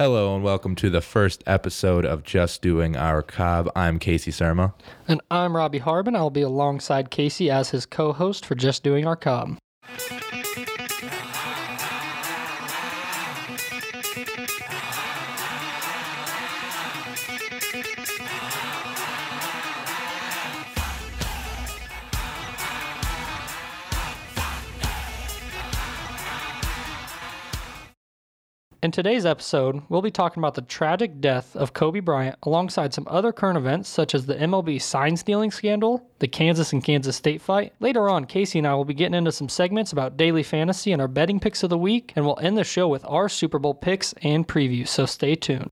Hello and welcome to the first episode of Just Doing Our Cob. I'm Casey Serma. And I'm Robbie Harbin. I'll be alongside Casey as his co host for Just Doing Our Cob. In today's episode, we'll be talking about the tragic death of Kobe Bryant alongside some other current events such as the MLB sign stealing scandal, the Kansas and Kansas State fight. Later on, Casey and I will be getting into some segments about daily fantasy and our betting picks of the week, and we'll end the show with our Super Bowl picks and previews, so stay tuned.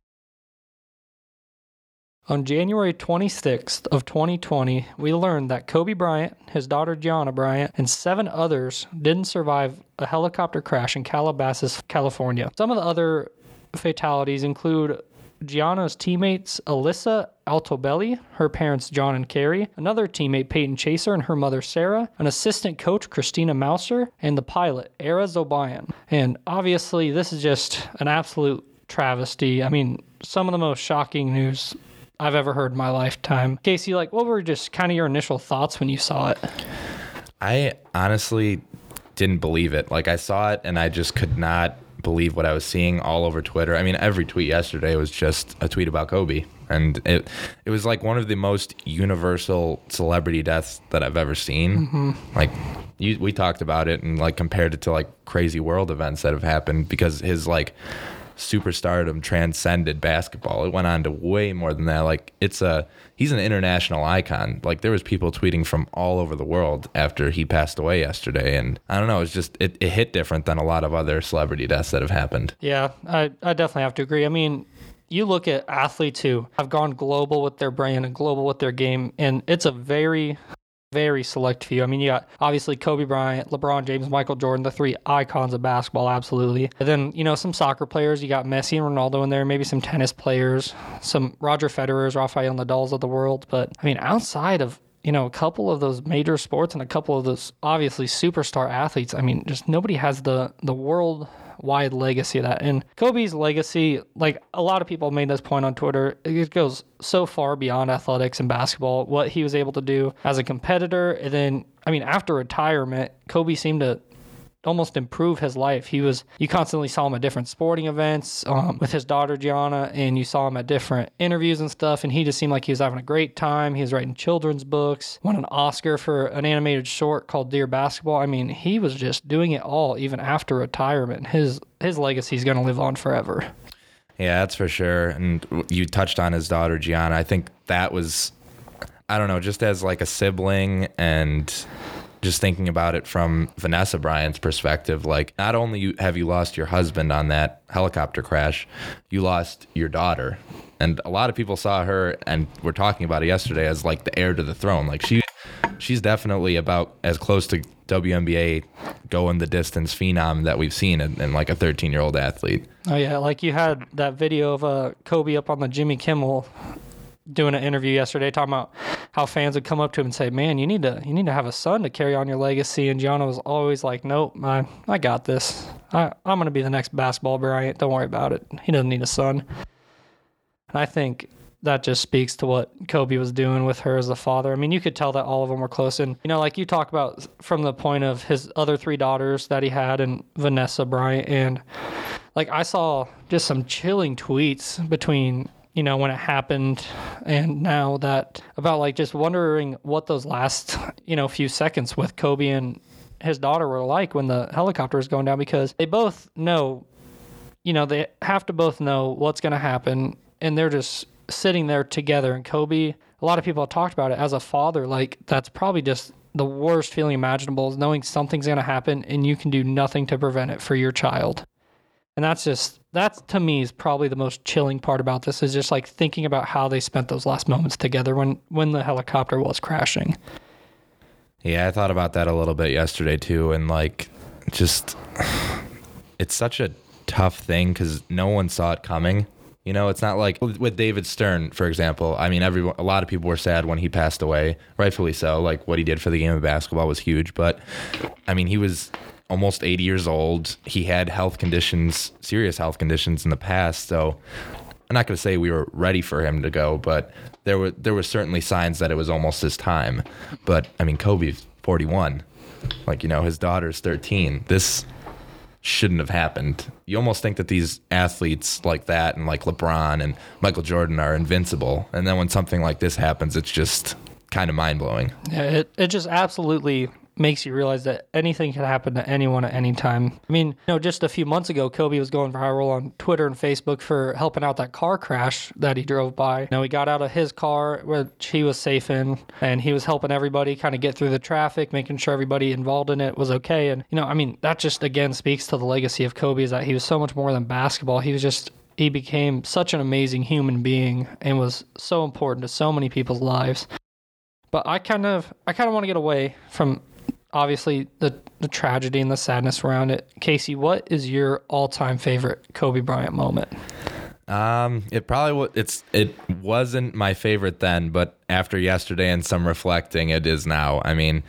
On January 26th of 2020, we learned that Kobe Bryant, his daughter Gianna Bryant, and seven others didn't survive a helicopter crash in Calabasas, California. Some of the other fatalities include Gianna's teammates Alyssa Altobelli, her parents John and Keri, another teammate Payton Chester and her mother Sarah, an assistant coach Christina Mauser, and the pilot Ara Zobayan. And obviously, this is just an absolute travesty. I mean, some of the most shocking news I've ever heard in my lifetime. Casey, like, what were just kind of your initial thoughts when you saw it? I honestly didn't believe it. Like, I saw it and I just could not believe what I was seeing all over Twitter. I mean, every tweet yesterday was just a tweet about Kobe. And it it was like one of the most universal celebrity deaths that I've ever seen. Mm-hmm. Like you, we talked about it and like compared it to like crazy world events that have happened because his like superstardom transcended basketball. It went on to way more than that. Like it's a he's an international icon. Like there was people tweeting from all over the world after he passed away yesterday, and I don't know. It's just it, it hit different than a lot of other celebrity deaths that have happened. Yeah, I I definitely have to agree. I mean. You look at athletes who have gone global with their brand and global with their game, and it's a very very select few. I mean, you got obviously Kobe Bryant, LeBron James, Michael Jordan, the three icons of basketball, absolutely. And then, you know, some soccer players. You got Messi and Ronaldo in there, maybe some tennis players, some Roger Federers, Rafael Nadal's of the world. But I mean, outside of you know, a couple of those major sports and a couple of those obviously superstar athletes. I mean, just nobody has the the world wide legacy of that. And Kobe's legacy, like a lot of people made this point on Twitter, it goes so far beyond athletics and basketball. What he was able to do as a competitor, and then I mean, after retirement, Kobe seemed to almost improve his life. He was you constantly saw him at different sporting events um, with his daughter Gianna, and you saw him at different interviews and stuff. And he just seemed like he was having a great time. He was writing children's books, won an Oscar for an animated short called Dear Basketball. I mean, he was just doing it all even after retirement. His his legacy is going to live on forever. Yeah, that's for sure. And you touched on his daughter Gianna. I think that was I don't know, just as like a sibling and just thinking about it from Vanessa Bryant's perspective, like not only have you lost your husband on that helicopter crash, you lost your daughter. And a lot of people saw her and were talking about it yesterday as like the heir to the throne. Like she she's definitely about as close to WNBA going the distance phenom that we've seen in, in like a 13 year old athlete. Oh yeah, like you had that video of uh, Kobe up on the Jimmy Kimmel doing an interview yesterday talking about how fans would come up to him and say, "Man, you need to you need to have a son to carry on your legacy." And Gianna was always like, "Nope, I I got this. I I'm gonna be the next basketball Bryant. Don't worry about it. He doesn't need a son." And I think that just speaks to what Kobe was doing with her as a father. I mean, you could tell that all of them were close. And, you know, like you talk about from the point of his other three daughters that he had and Vanessa Bryant. And, like, I saw just some chilling tweets between you know, when it happened and now that about like just wondering what those last, you know, few seconds with Kobe and his daughter were like when the helicopter was going down because they both know, you know, they have to both know what's going to happen and they're just sitting there together. And Kobe, a lot of people have talked about it as a father, like that's probably just the worst feeling imaginable is knowing something's going to happen and you can do nothing to prevent it for your child. And that's just that's to me is probably the most chilling part about this is just like thinking about how they spent those last moments together when when the helicopter was crashing. Yeah, I thought about that a little bit yesterday too and like just it's such a tough thing cuz no one saw it coming. You know, it's not like with David Stern, for example. I mean, everyone, a lot of people were sad when he passed away, rightfully so. Like what he did for the game of basketball was huge, but I mean, he was almost 80 years old. He had health conditions, serious health conditions in the past. So I'm not going to say we were ready for him to go, but there were there were certainly signs that it was almost his time. But I mean, Kobe's 41. Like, you know, his daughter's 13. This shouldn't have happened. You almost think that these athletes like that and like LeBron and Michael Jordan are invincible. And then when something like this happens, it's just kind of mind blowing. Yeah, it, it just absolutely makes you realize that anything can happen to anyone at any time. I mean, you know, just a few months ago, Kobe was going viral on Twitter and Facebook for helping out that car crash that he drove by. You he got out of his car, which he was safe in, and he was helping everybody kind of get through the traffic, making sure everybody involved in it was okay. And, you know, I mean, that just again speaks to the legacy of Kobe is that he was so much more than basketball. He was just he became such an amazing human being and was so important to so many people's lives. But I kind of I kind of want to get away from obviously the the tragedy and the sadness around it. Casey, what is your all-time favorite Kobe Bryant moment? Um, it probably w- it's it wasn't my favorite then, but after yesterday and some reflecting, it is now. I mean,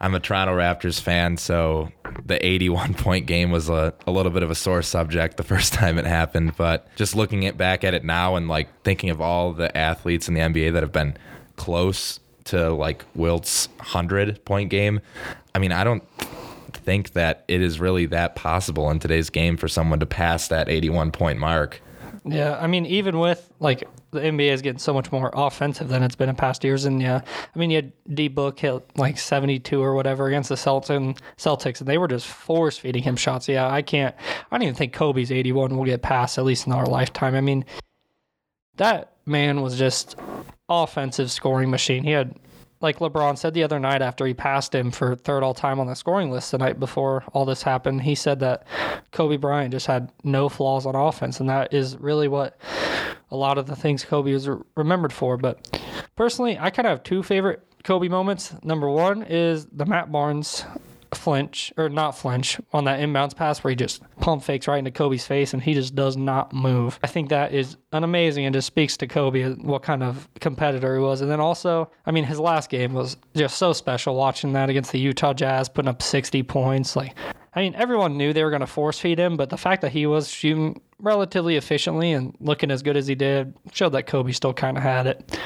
I'm a Toronto Raptors fan, so the 81 point game was a, a little bit of a sore subject the first time it happened. But just looking it back at it now and like thinking of all the athletes in the NBA that have been close to like Wilt's 100 point game, I mean, I don't think that it is really that possible in today's game for someone to pass that 81 point mark. Yeah, I mean, even with like the NBA is getting so much more offensive than it's been in past years, and yeah, I mean, you had D Book hit like seventy two or whatever against the Celtics, and they were just force feeding him shots. Yeah, I can't. I don't even think Kobe's eighty one will get past at least in our lifetime. I mean, that man was just offensive scoring machine. He had like LeBron said the other night after he passed him for third all time on the scoring list the night before all this happened, he said that Kobe Bryant just had no flaws on offense. And that is really what a lot of the things Kobe was remembered for. But personally, I kind of have two favorite Kobe moments. Number one is the Matt Barnes flinch or not flinch on that inbounds pass where he just pump fakes right into Kobe's face and he just does not move. I think that is an amazing and just speaks to Kobe what kind of competitor he was. And then also, I mean, his last game was just so special watching that against the Utah Jazz, putting up 60 points. Like, I mean, everyone knew they were going to force feed him, but the fact that he was shooting relatively efficiently and looking as good as he did showed that Kobe still kind of had it.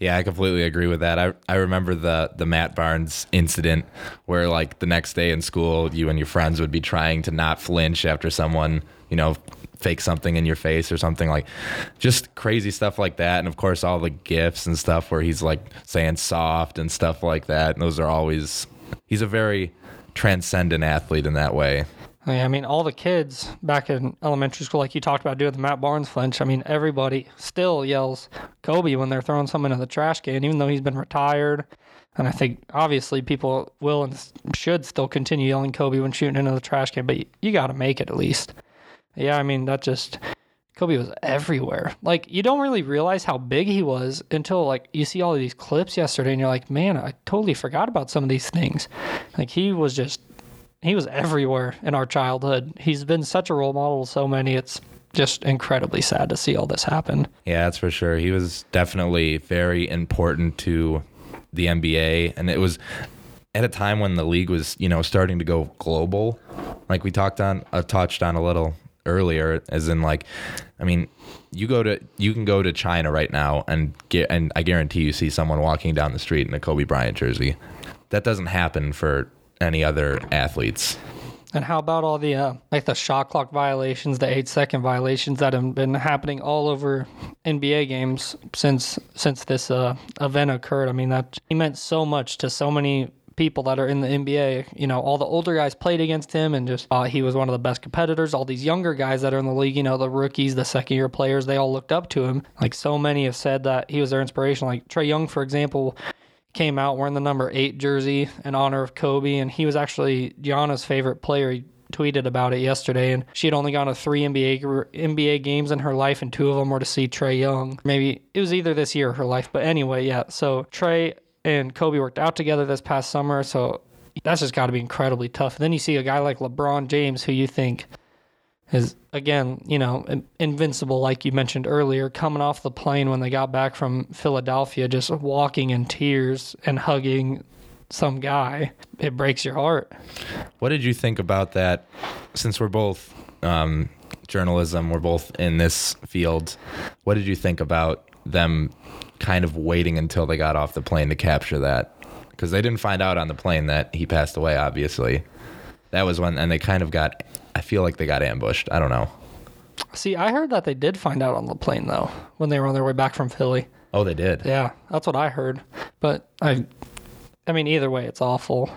Yeah, I completely agree with that. I, I remember the the Matt Barnes incident where like the next day in school, you and your friends would be trying to not flinch after someone, you know, fake something in your face or something like just crazy stuff like that. And of course all the gifts and stuff where he's like saying soft and stuff like that. And those are always he's a very transcendent athlete in that way. Yeah, I mean, all the kids back in elementary school, like you talked about doing the Matt Barnes flinch, I mean, everybody still yells Kobe when they're throwing something in the trash can, even though he's been retired. And I think obviously people will and should still continue yelling Kobe when shooting into the trash can, but you, you got to make it at least. Yeah, I mean, that just. Kobe was everywhere. Like you don't really realize how big he was until like you see all of these clips yesterday and you're like, "Man, I totally forgot about some of these things." Like he was just he was everywhere in our childhood. He's been such a role model to so many. It's just incredibly sad to see all this happen. Yeah, that's for sure. He was definitely very important to the NBA, and it was at a time when the league was, you know, starting to go global. Like we talked on, uh, touched on a little earlier, as in like, I mean, you go to you can go to China right now and get, and I guarantee you see someone walking down the street in a Kobe Bryant jersey. That doesn't happen for any other athletes. And how about all the uh, like the shot clock violations, the eight second violations that have been happening all over NBA games since since this uh, event occurred? I mean, that he meant so much to so many people that are in the NBA. You know, all the older guys played against him, and just uh, he was one of the best competitors. All these younger guys that are in the league, you know, the rookies, the second year players, they all looked up to him. Like so many have said that he was their inspiration. Like Trae Young, for example, came out wearing the number eight jersey in honor of Kobe, and he was actually Gianna's favorite player. He tweeted about it yesterday, and she had only gone to three NBA NBA games in her life, and two of them were to see Trae Young. Maybe it was either this year or her life, but anyway, yeah. So Trae and Kobe worked out together this past summer, so that's just got to be incredibly tough. And then you see a guy like LeBron James, who you think is again, you know, invincible, like you mentioned earlier, coming off the plane when they got back from Philadelphia, just walking in tears and hugging some guy, it breaks your heart. What did you think about that? Since we're both um, journalism, we're both in this field. What did you think about them kind of waiting until they got off the plane to capture that? Because they didn't find out on the plane that he passed away. Obviously, that was when, and they kind of got. I feel like they got ambushed. I don't know. See, I heard that they did find out on the plane though when they were on their way back from Philly. Oh, they did. Yeah, that's what I heard. But I, I mean, either way, it's awful.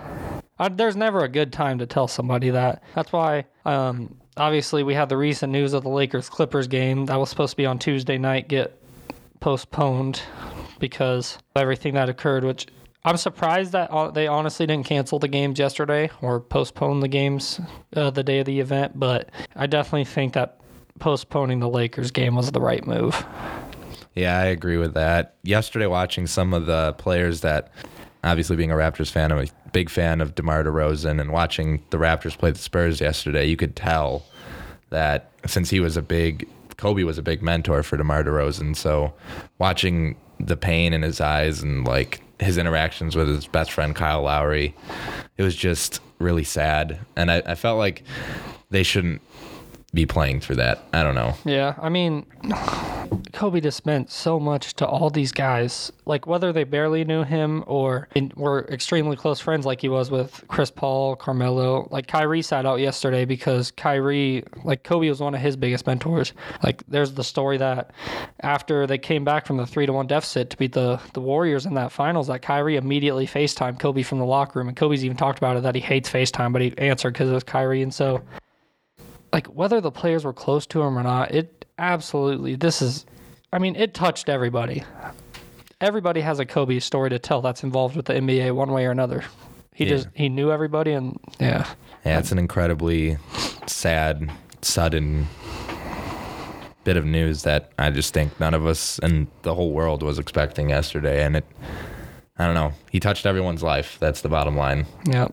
I, there's never a good time to tell somebody that. That's why, um, obviously, we had the recent news of the Lakers Clippers game that was supposed to be on Tuesday night get postponed because of everything that occurred. Which I'm surprised that uh, they honestly didn't cancel the games yesterday or postpone the games uh, the day of the event. But I definitely think that postponing the Lakers game was the right move. Yeah, I agree with that. Yesterday, watching some of the players that, obviously being a Raptors fan, I'm a big fan of DeMar DeRozan, and watching the Raptors play the Spurs yesterday, you could tell that since he was a big, Kobe was a big mentor for DeMar DeRozan. So watching the pain in his eyes and like his interactions with his best friend Kyle Lowry, it was just really sad. And I, I felt like they shouldn't be playing through that. I don't know. Yeah, I mean, Kobe just meant so much to all these guys. Like whether they barely knew him or were extremely close friends, like he was with Chris Paul, Carmelo. Like Kyrie sat out yesterday because Kyrie, like Kobe, was one of his biggest mentors. Like there's the story that after they came back from the three to one deficit to beat the the Warriors in that finals, that Kyrie immediately Facetimed Kobe from the locker room, and Kobe's even talked about it that he hates Facetime, but he answered because it was Kyrie, and so like whether the players were close to him or not, it absolutely this is I mean, it touched everybody. Everybody has a Kobe story to tell that's involved with the NBA one way or another. He Yeah. just he knew everybody and yeah. Yeah, it's an incredibly sad, sudden bit of news that I just think none of us and the whole world was expecting yesterday. And it, I don't know, he touched everyone's life. That's the bottom line. Yeah.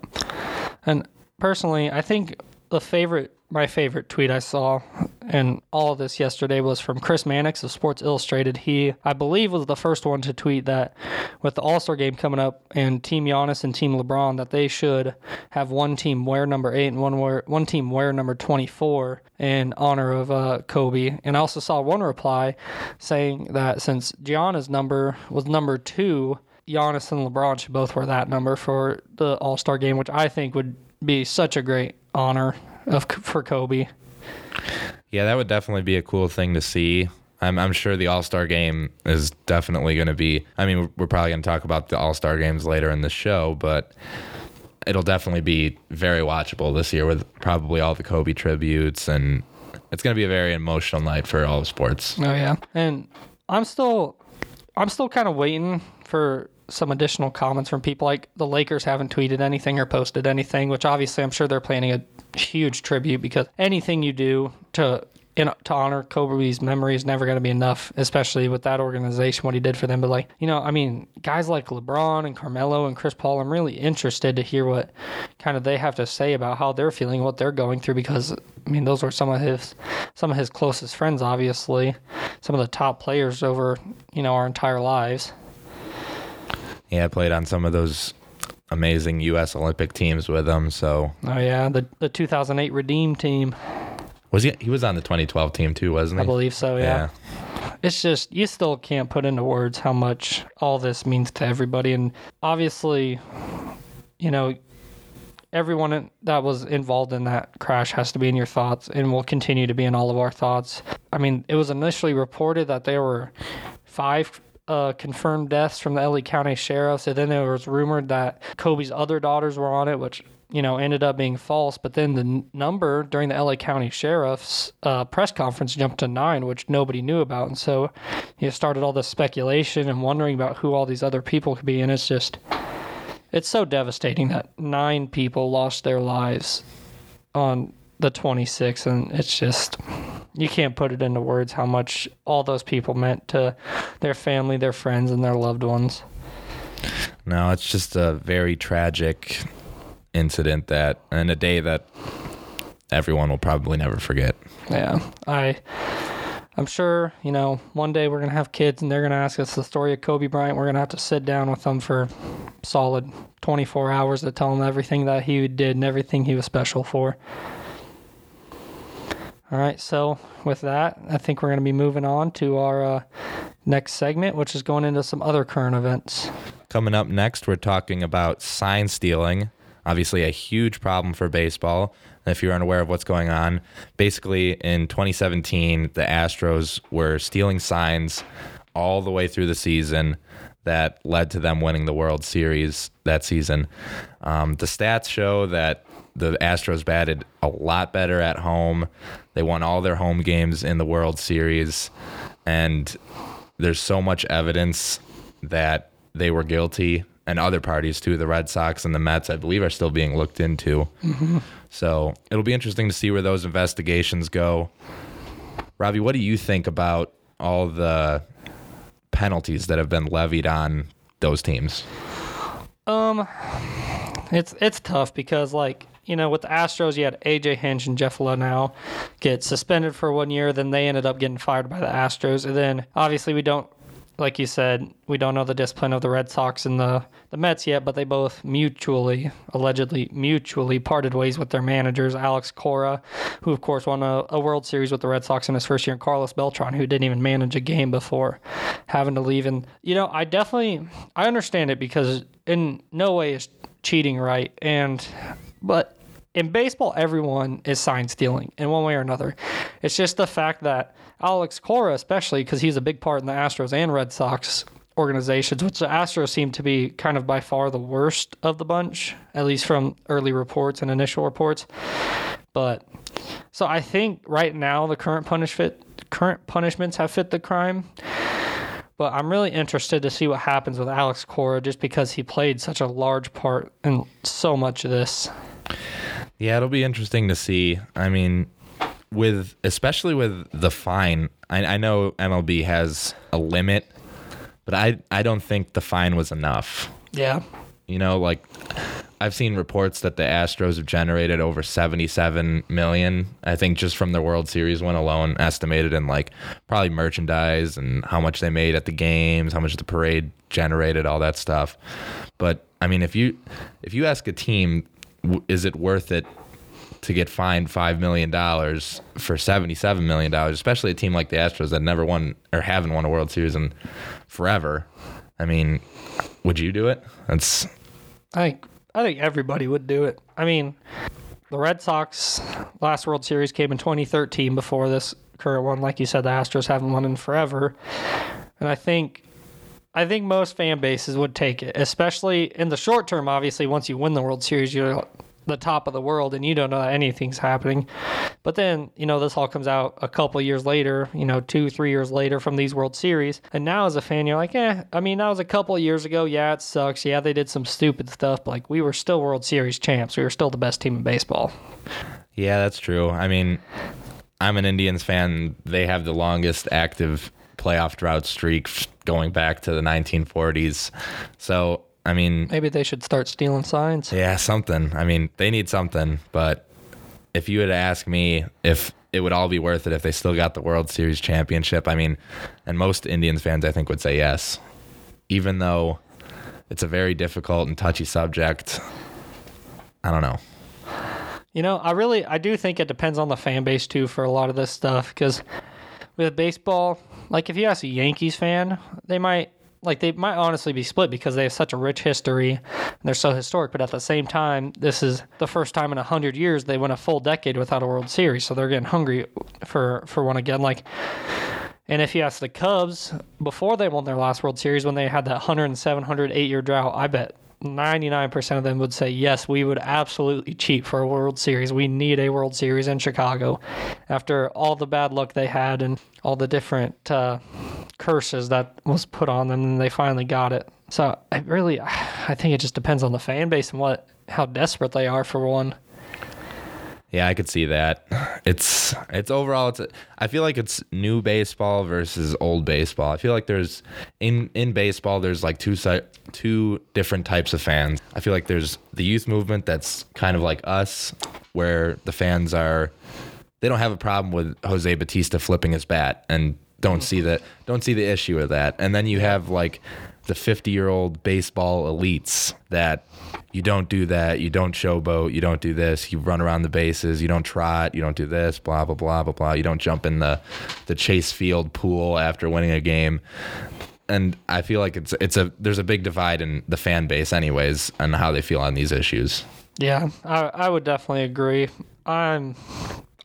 And personally, I think the favorite, my favorite tweet I saw and all of this yesterday was from Chris Mannix of Sports Illustrated. He, I believe, was the first one to tweet that with the All Star game coming up and Team Giannis and Team LeBron, that they should have one team wear number eight and one wear one team wear number twenty four in honor of uh, Kobe. And I also saw one reply saying that since Gianna's number was number two. Giannis and LeBron should both wear that number for the All Star game, which I think would be such a great honor of for Kobe. Yeah, that would definitely be a cool thing to see. I'm, I'm sure the All Star game is definitely going to be. I mean, we're- probably going to talk about the All Star games later in the show, but it'll definitely be very watchable this year with probably all the Kobe tributes, and it's going to be a very emotional night for all of sports. Oh yeah, and I'm still, I'm still kind of waiting for some additional comments from people. Like the Lakers haven't tweeted anything or posted anything, which obviously I'm sure they're planning a huge tribute because anything you do to in, to honor Kobe's memory is never going to be enough, especially with that organization, what he did for them. But like, you know, I mean, guys like LeBron and Carmelo and Chris Paul, I'm really interested to hear what kind of they have to say about how they're feeling, what they're going through, because I mean, those were some of his some of his closest friends, obviously, some of the top players over you know our entire lives. Yeah, I played on some of those amazing U.S. Olympic teams with him. So Oh yeah, the the 2008 Redeem team, was he? He was on the 2012 team too, wasn't he? I believe so. yeah. it's just you still can't put into words how much all this means to everybody and obviously you know everyone that was involved in that crash has to be in your thoughts and will continue to be in all of our thoughts i mean it was initially reported that there were five uh, confirmed deaths from the LA County sheriffs, and then there was rumored that Kobe's other daughters were on it, which you know ended up being false. But then the n- number during the LA County sheriff's uh, press conference jumped to nine, which nobody knew about, and so you started all this speculation and wondering about who all these other people could be. And it's just, it's so devastating that nine people lost their lives on the 26th, and it's just you can't put it into words how much all those people meant to their family, their friends, and their loved ones. No, it's just a very tragic incident that, and a day that everyone will probably never forget. Yeah, I I'm sure, you know, one day we're going to have kids and they're going to ask us the story of Kobe Bryant. We're going to have to sit down with them for solid 24 hours to tell them everything that he did and everything he was special for. All right, so with that, I think we're going to be moving on to our uh, next segment, which is going into some other current events. Coming up next, we're talking about sign stealing. Obviously, a huge problem for baseball. If you're unaware of what's going on, basically in 2017, the Astros were stealing signs all the way through the season that led to them winning the World Series that season. Um, the stats show that the Astros batted a lot better at home. They won all their home games in the World Series. And there's so much evidence that they were guilty and other parties too. The Red Sox and the Mets, I believe, are still being looked into. Mm-hmm. So it'll be interesting to see where those investigations go. Robbie, what do you think about all the penalties that have been levied on those teams? Um, it's it's tough because like you know with the Astros you had AJ Hinch and Jeff Luhnow get suspended for one year, then they ended up getting fired by the Astros, and then obviously we don't like you said, we don't know the discipline of the Red Sox and the, the Mets yet, but they both mutually, allegedly mutually parted ways with their managers, Alex Cora, who of course won a, a, World Series with the Red Sox in his first year, and Carlos Beltran, who didn't even manage a game before having to leave. And, you know, I definitely, I understand it because in no way is cheating right. And, but in baseball, everyone is sign stealing in one way or another. It's just the fact that Alex Cora, especially because he's a big part in the Astros and Red Sox organizations, which the Astros seem to be kind of by far the worst of the bunch, at least from early reports and initial reports. But so I think right now the current punishment current punishments have fit the crime. But I'm really interested to see what happens with Alex Cora just because he played such a large part in so much of this. Yeah, it'll be interesting to see. I mean, with especially with the fine, I, I know MLB has a limit, but I I don't think the fine was enough. Yeah. You know, like I've seen reports that the Astros have generated over 77 million. I think just from the World Series win alone, estimated in like probably merchandise and how much they made at the games, how much the parade generated, all that stuff. But I mean, if you if you ask a team, is it worth it to get fined five million dollars for seventy-seven million dollars, especially a team like the Astros that never won or haven't won a World Series in forever. I mean, would you do it? That's. I I think everybody would do it. I mean, the Red Sox last World Series came in 2013 before this current one. Like you said, the Astros haven't won in forever, and I think I think most fan bases would take it, especially in the short term. Obviously, once you win the World Series, you're the top of the world and you don't know that anything's happening. But then, you know, this all comes out a couple years later, you know, two, three years later from these World Series. And now as a fan, you're like, eh, I mean, that was a couple years ago. Yeah, it sucks. Yeah, they did some stupid stuff, but like we were still World Series champs. We were still the best team in baseball. Yeah, that's true. I mean, I'm an Indians fan. They have the longest active playoff drought streak going back to the 1940s. So I mean, maybe they should start stealing signs. Yeah, something. I mean, they need something. But if you would ask me if it would all be worth it if they still got the World Series championship, I mean, and most Indians fans, I think, would say yes. Even though it's a very difficult and touchy subject, I don't know. You know, I really, I do think it depends on the fan base too for a lot of this stuff because with baseball, like if you ask a Yankees fan, they might like they might honestly be split because they have such a rich history and they're so historic. But at the same time, this is the first time in hundred years they went a full decade without a World Series, so they're getting hungry for for one again. Like, and if you ask the Cubs before they won their last World Series, when they had that 107, 108 year drought, I bet 99% of them would say, yes, we would absolutely cheat for a World Series. We need a World Series in Chicago. After all the bad luck they had and all the different uh, curses that was put on them, and they finally got it. So I really, I think it just depends on the fan base and what how desperate they are for one. Yeah, I could see that. It's it's overall it's I feel like it's new baseball versus old baseball. I feel like there's in in baseball there's like two si- two different types of fans. I feel like there's the youth movement that's kind of like us where the fans are they don't have a problem with Jose Bautista flipping his bat and don't see that don't see the issue with that. And then you have like the 50 year old baseball elites that you don't do that, you don't showboat, you don't do this, you run around the bases, you don't trot, you don't do this, blah blah blah blah blah. You don't jump in the the Chase Field pool after winning a game. And I feel like it's it's a there's a big divide in the fan base anyways and how they feel on these issues. Yeah, I, I would definitely agree. I'm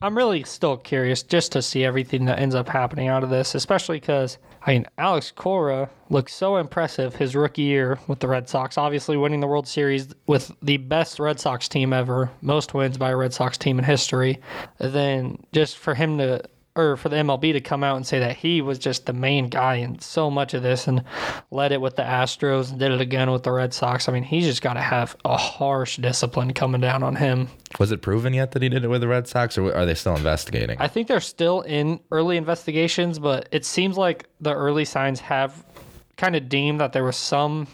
I'm really still curious just to see everything that ends up happening out of this, especially because I mean Alex Cora looked so impressive his rookie year with the Red Sox, obviously winning the World Series with the best Red Sox team ever, most wins by a Red Sox team in history. And then just for him to or for the MLB to come out and say that he was just the main guy in so much of this and led it with the Astros and did it again with the Red Sox. I mean, he's just got to have a harsh discipline coming down on him. Was it proven yet that he did it with the Red Sox, or are they still investigating? I think they're still in early investigations, but it seems like the early signs have kind of deemed that there was some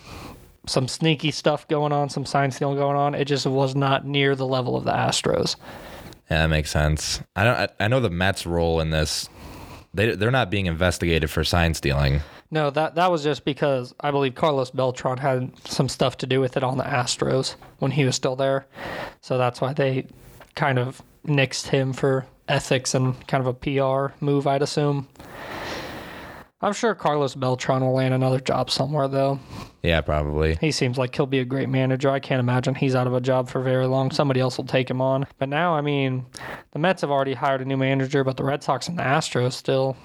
some sneaky stuff going on, some sign stealing going on. It just was not near the level of the Astros. Yeah, that makes sense. I don't. I, I know the Mets' role in this. They they're not being investigated for sign stealing. No, that that was just because I believe Carlos Beltran had some stuff to do with it on the Astros when he was still there. So that's why they kind of nixed him for ethics and kind of a PR move, I'd assume. I'm sure Carlos Beltran will land another job somewhere though. Yeah, probably. He seems like he'll be a great manager. I can't imagine he's out of a job for very long. Somebody else will take him on. But now, I mean, the Mets have already hired a new manager, but the Red Sox and the Astros still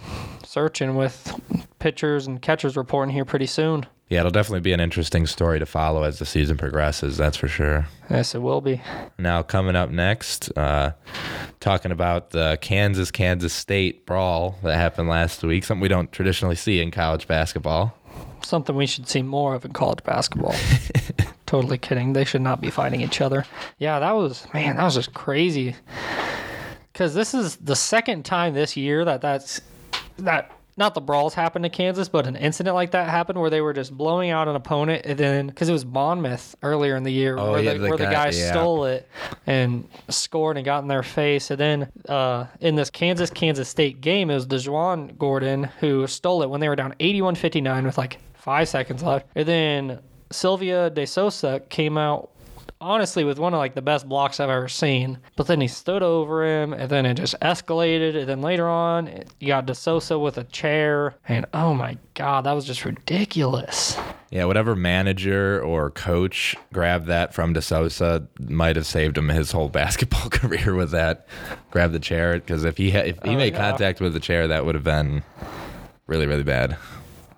searching with pitchers and catchers reporting here pretty soon. Yeah, it'll definitely be an interesting story to follow as the season progresses. That's for sure. Yes, it will be. Now, coming up next, uh, talking about the Kansas Kansas State brawl that happened last week, something we don't traditionally see in college basketball. Something we should see more of in college basketball. totally kidding. They should not be fighting each other. Yeah, that was, man, that was just crazy. Because this is the second time this year that that's, that not the brawls happened to Kansas, but an incident like that happened where they were just blowing out an opponent, and then because it was Monmouth earlier in the year Oh, where, yeah, the, the where the guy- guy yeah. stole it and scored and got in their face, and then uh, in this Kansas Kansas State game, it was DaJuan Gordon who stole it when they were down 81-59 with like five seconds left, and then Silvio De Sousa came out honestly with one of like the best blocks I've ever seen. But then he stood over him, and then it just escalated. And then later on, it- you got DeSousa with a chair, and oh my god, that was just ridiculous. Yeah, whatever manager or coach grabbed that from DeSousa might have saved him his whole basketball career with that. Grab the chair because if he had, if he Oh, made yeah. contact with the chair, that would have been really really bad.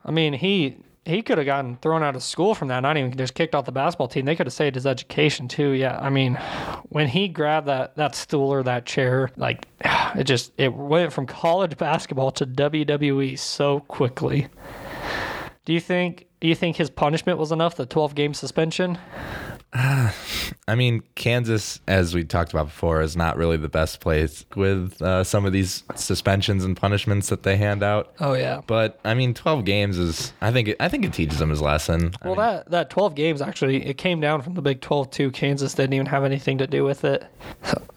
I mean, he he could have gotten thrown out of school from that, not even just kicked off the basketball team. They could have saved his education too. Yeah, I mean, when he grabbed that that stool or that chair, like it just it went from college basketball to WWE so quickly. Do you think do you think his punishment was enough, the 12 game suspension? I mean, Kansas, as we talked about before, is not really the best place with uh, some of these suspensions and punishments that they hand out. Oh yeah. But I mean, twelve games is I think it, I think it teaches them his lesson. I Well, mean, that that 12 games actually it came down from the Big 12 too. Kansas didn't even have anything to do with it.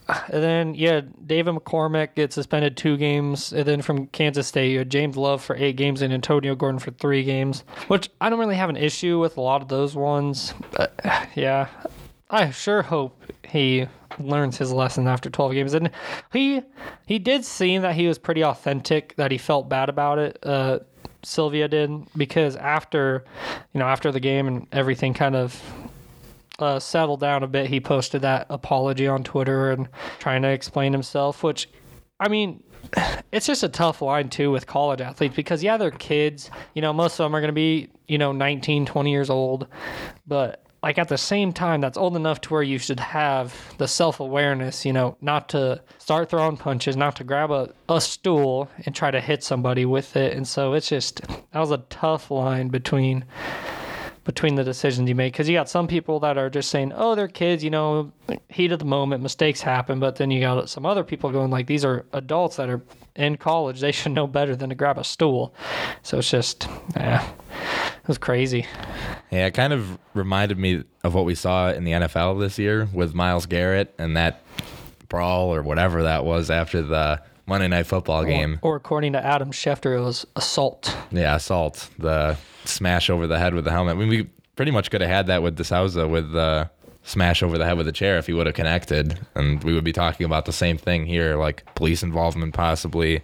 And then yeah, David McCormack gets suspended two games, and then from Kansas State you had James Love for eight games and Antonio Gordon for three games, which I don't really have an issue with a lot of those ones. But yeah, I sure hope he learns his lesson after 12 games. And he he did seem that he was pretty authentic, that he felt bad about it. Uh, Silvio did because after you know after the game and everything kind of uh, settled down a bit, he posted that apology on Twitter and trying to explain himself, which I mean, it's just a tough line too with college athletes because yeah, they're kids. You know, most of them are going to be, you know, 19, 20 years old, but like at the same time that's old enough to where you should have the self-awareness, you know, not to start throwing punches, not to grab a, a stool and try to hit somebody with it. And so it's just that was a tough line between between the decisions you make because you got some people that are just saying oh they're kids you know heat of the moment mistakes happen but then you got some other people going like these are adults that are in college they should know better than to grab a stool so it's just yeah it was crazy Yeah, it kind of reminded me of what we saw in the NFL this year with Myles Garrett and that brawl or whatever that was after the Monday Night Football game. Or, or according to Adam Schefter, it was assault. Yeah, assault. The smash over the head with the helmet. I mean, we pretty much could have had that with DeSousa with the smash over the head with a chair if he would have connected, and we would be talking about the same thing here, like police involvement possibly.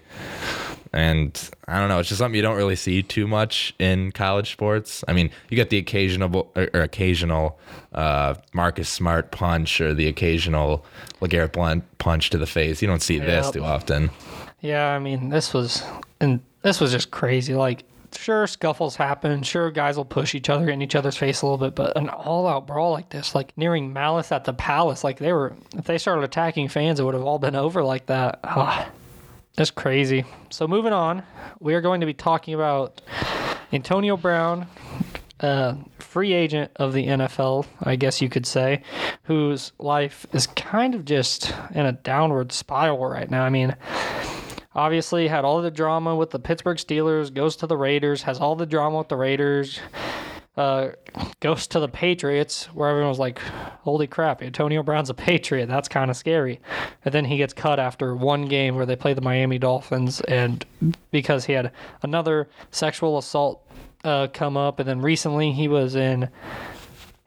And I don't know, it's just something you don't really see too much in college sports. I mean, you get the occasional or, er, or er, occasional uh, Marcus Smart punch or the occasional LeGarrette Blunt punch to the face. You don't see this too often. Yeah, I mean, this was and this was just crazy. Like, sure, scuffles happen. Sure, guys will push each other, in each other's face a little bit. But an all-out brawl like this, like nearing malice at the palace, like they were. If they started attacking fans, it would have all been over like that. Ah, that's crazy. So moving on, we are going to be talking about Antonio Brown, free agent of the NFL, I guess you could say, whose life is kind of just in a downward spiral right now. I mean, obviously had all the drama with the Pittsburgh Steelers, goes to the Raiders, has all the drama with the Raiders, uh, goes to the Patriots, where everyone was like, holy crap, Antonio Brown's a Patriot. That's kind of scary. And then he gets cut after one game where they play the Miami Dolphins, and because he had another sexual assault uh, come up, and then recently he was in.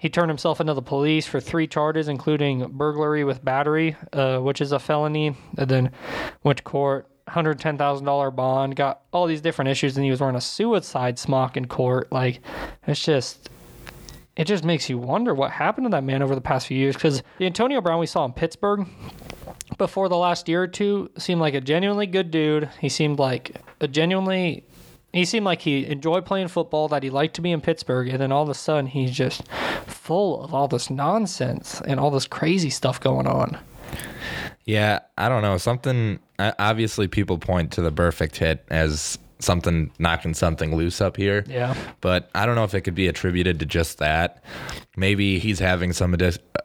He turned himself into the police for three charges, including burglary with battery, uh, which is a felony, and then went to court, $110,000 bond, got all these different issues, and he was wearing a suicide smock in court. Like, it's just, it just makes you wonder what happened to that man over the past few years. Because the Antonio Brown we saw in Pittsburgh before the last year or two seemed like a genuinely good dude. He seemed like a genuinely he seemed like he enjoyed playing football, that he liked to be in Pittsburgh, and then all of a sudden he's just full of all this nonsense and all this crazy stuff going on. Yeah, I don't know. Something obviously people point to the perfect hit as something knocking something loose up here. Yeah. But I don't know if it could be attributed to just that. Maybe he's having some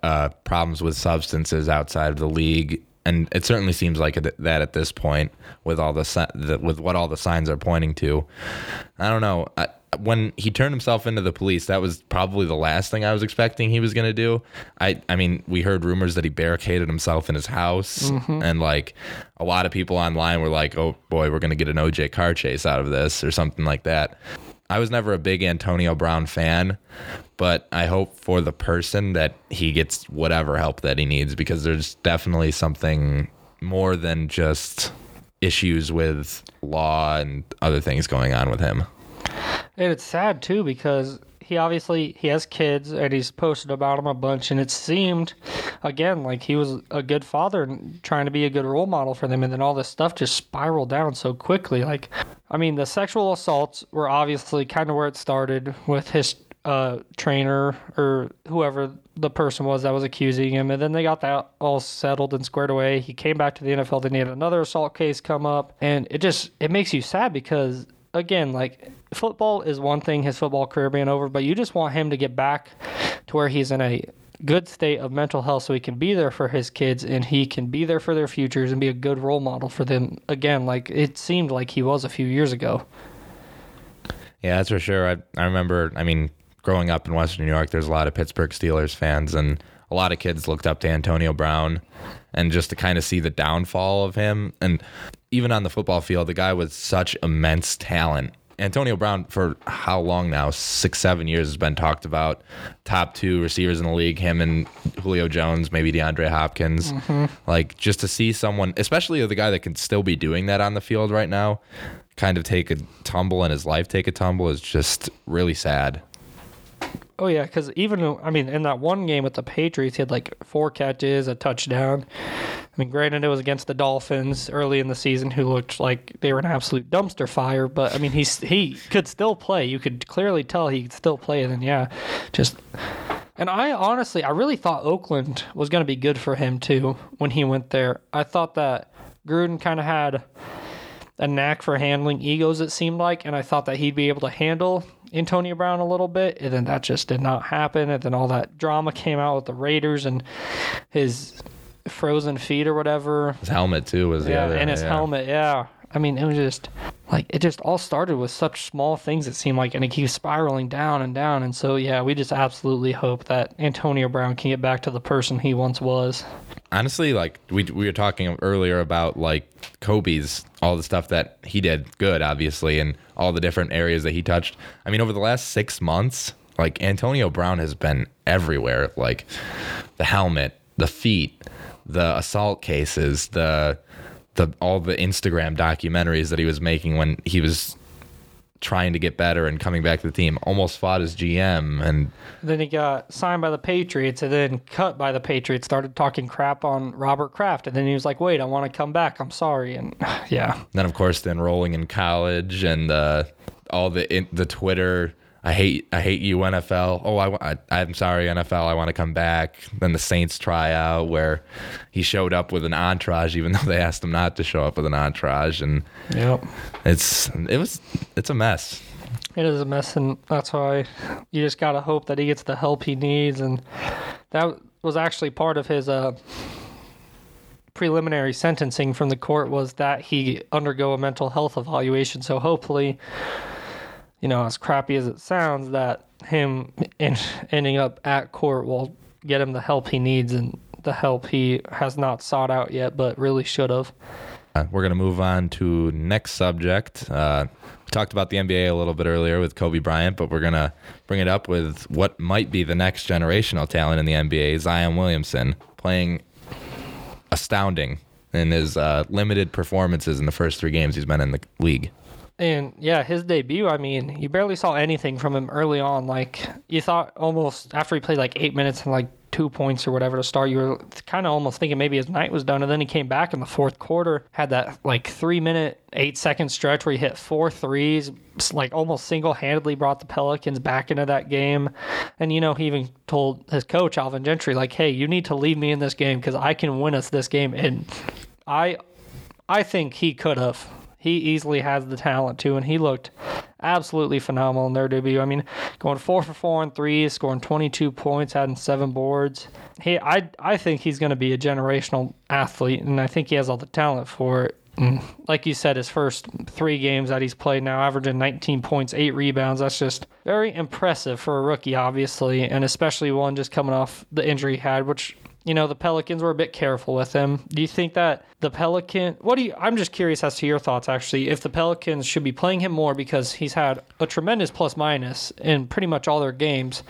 uh, problems with substances outside of the league, and it certainly seems like that at this point, with all the, the with what all the signs are pointing to. I don't know. I, when he turned himself into the police, that was probably the last thing I was expecting he was going to do. I, I mean, we heard rumors that he barricaded himself in his house, mm-hmm. and like a lot of people online were like, "Oh boy, we're going to get an OJ car chase out of this" or something like that. I was never a big Antonio Brown fan, but I hope for the person that he gets whatever help that he needs because there's definitely something more than just issues with law and other things going on with him. And it's sad too because he obviously he has kids and he's posted about them a bunch and it seemed again like he was a good father and trying to be a good role model for them and then all this stuff just spiraled down so quickly. Like i mean the sexual assaults were obviously kind of where it started with his uh, trainer or whoever the person was that was accusing him and then they got that all settled and squared away. He came back to the nfl then he had another assault case come up and it just it makes you sad because again, like football is one thing, his football career being over, but you just want him to get back to where he's in a good state of mental health so he can be there for his kids and he can be there for their futures and be a good role model for them again like it seemed like he was a few years ago Yeah, that's for sure. I I remember. I mean, growing up in Western New York, there's a lot of Pittsburgh Steelers fans, and a lot of kids looked up to Antonio Brown, and just to kind of see the downfall of him, and even on the football field, the guy with such immense talent. Antonio Brown, for how long now? Six, seven years has been talked about. Top two receivers in the league, him and Julio Jones, maybe DeAndre Hopkins. Mm-hmm. Like, just to see someone, especially the guy that can still be doing that on the field right now, kind of take a tumble and his life take a tumble is just really sad. Oh yeah, because even I mean, in that one game with the Patriots, he had like four catches, a touchdown. I mean, granted, it was against the Dolphins early in the season, who looked like they were an absolute dumpster fire. But I mean, he's he could still play. You could clearly tell he could still play. And then yeah, just. And I honestly, I really thought Oakland was going to be good for him too when he went there. I thought that Gruden kind of had a knack for handling egos, it seemed like, and I thought that he'd be able to handle Antonio Brown a little bit, and then that just did not happen. And then all that drama came out with the Raiders and his frozen feet or whatever. His helmet too was the Yeah, other. and his yeah. helmet. Yeah, I mean, it was just like it just all started with such small things it seemed like and it keeps spiraling down and down. And so yeah we just absolutely hope that antonio brown can get back to the person he once was. Honestly like we, we were talking earlier about like kobe's all the stuff that he did good obviously and all the different areas that he touched. I mean over the last six months like antonio brown has been everywhere. Like the helmet the feet the assault cases the the all the Instagram documentaries that he was making when he was trying to get better and coming back to the team. Almost fought his GM and then he got signed by the Patriots and then cut by the Patriots. Started talking crap on Robert Kraft and then he was like, "Wait, I want to come back. I'm sorry." And yeah. Then of course the enrolling in college and uh, all the in, the Twitter I hate I hate you NFL. Oh, I, I am sorry NFL. I want to come back. Then the Saints tryout where he showed up with an entourage, even though they asked him not to show up with an entourage, and yep, it's it was it's a mess. It is a mess, and that's why you just gotta hope that he gets the help he needs, and that was actually part of his uh preliminary sentencing from the court was that he undergo a mental health evaluation. So hopefully you know, as crappy as it sounds, that him in, ending up at court will get him the help he needs and the help he has not sought out yet, but really should have. Uh, we're going to move on to next subject. Uh, we talked about the NBA a little bit earlier with Kobe Bryant, but we're going to bring it up with what might be the next generational talent in the NBA, Zion Williamson, playing astounding in his uh, limited performances in the first three games he's been in the league. And yeah, his debut, I mean, you barely saw anything from him early on. Like, you thought almost after he played like eight minutes and like two points or whatever to start, you were kind of almost thinking maybe his night was done. And then he came back in the fourth quarter, had that like three minute, eight second stretch where he hit four threes, like almost single handedly brought the Pelicans back into that game. And, you know, he even told his coach, Alvin Gentry, like, hey, you need to leave me in this game because I can win us this game. And I, I think he could have he easily has the talent too, and he looked absolutely phenomenal in their debut. I mean, going four for four and three, scoring 22 points, having seven boards. He, I, I think he's going to be a generational athlete, and I think he has all the talent for it. Like you said, his first three games that he's played now, averaging 19 points, eight rebounds. That's just very impressive for a rookie, obviously, and especially one just coming off the injury he had, which you know the Pelicans were a bit careful with him. Do you think that the Pelican? What do you? I'm just curious as to your thoughts. Actually, if the Pelicans should be playing him more because he's had a tremendous plus minus in pretty much all their games,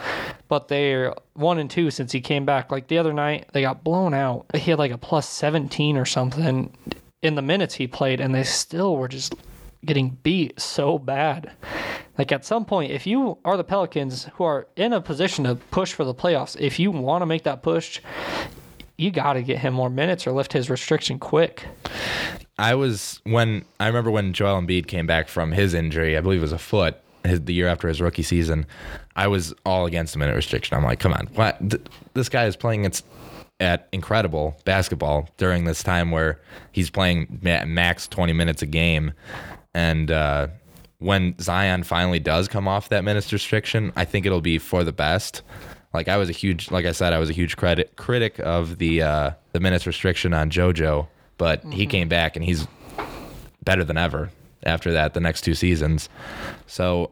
but they're one and two since he came back. Like the other night, they got blown out. He had like a plus 17 or something in the minutes he played, and they still were just getting beat so bad. Like at some point, if you are the Pelicans who are in a position to push for the playoffs, if you want to make that push, you got to get him more minutes or lift his restriction quick. I was when I remember when Joel Embiid came back from his injury, I believe it was a foot, his, the year after his rookie season. I was all against the minute restriction. I'm like, come on, what? This guy is playing its at incredible basketball during this time where he's playing max 20 minutes a game and uh, when Zion finally does come off that minutes restriction, I think it'll be for the best. Like I was a huge, like I said, I was a huge credit critic of the uh, the minutes restriction on JoJo, but mm-hmm. he came back and he's better than ever after that. The next two seasons, so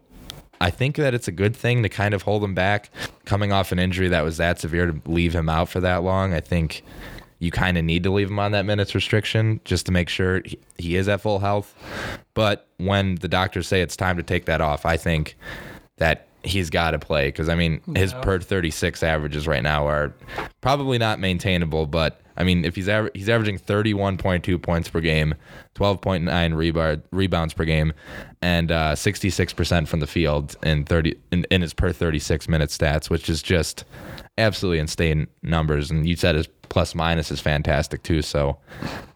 I think that it's a good thing to kind of hold him back, coming off an injury that was that severe to leave him out for that long. I think you kind of need to leave him on that minutes restriction just to make sure he, he is at full health. But when the doctors say it's time to take that off, I think that he's got to play because I mean his per 36 averages right now are probably not maintainable. But I mean if he's aver- he's averaging 31.2 points per game, 12.9 rebound rebounds per game, and uh, 66% from the field in 30 in, in his per 36 minute stats, which is just absolutely insane numbers. And you said his plus minus is fantastic too. So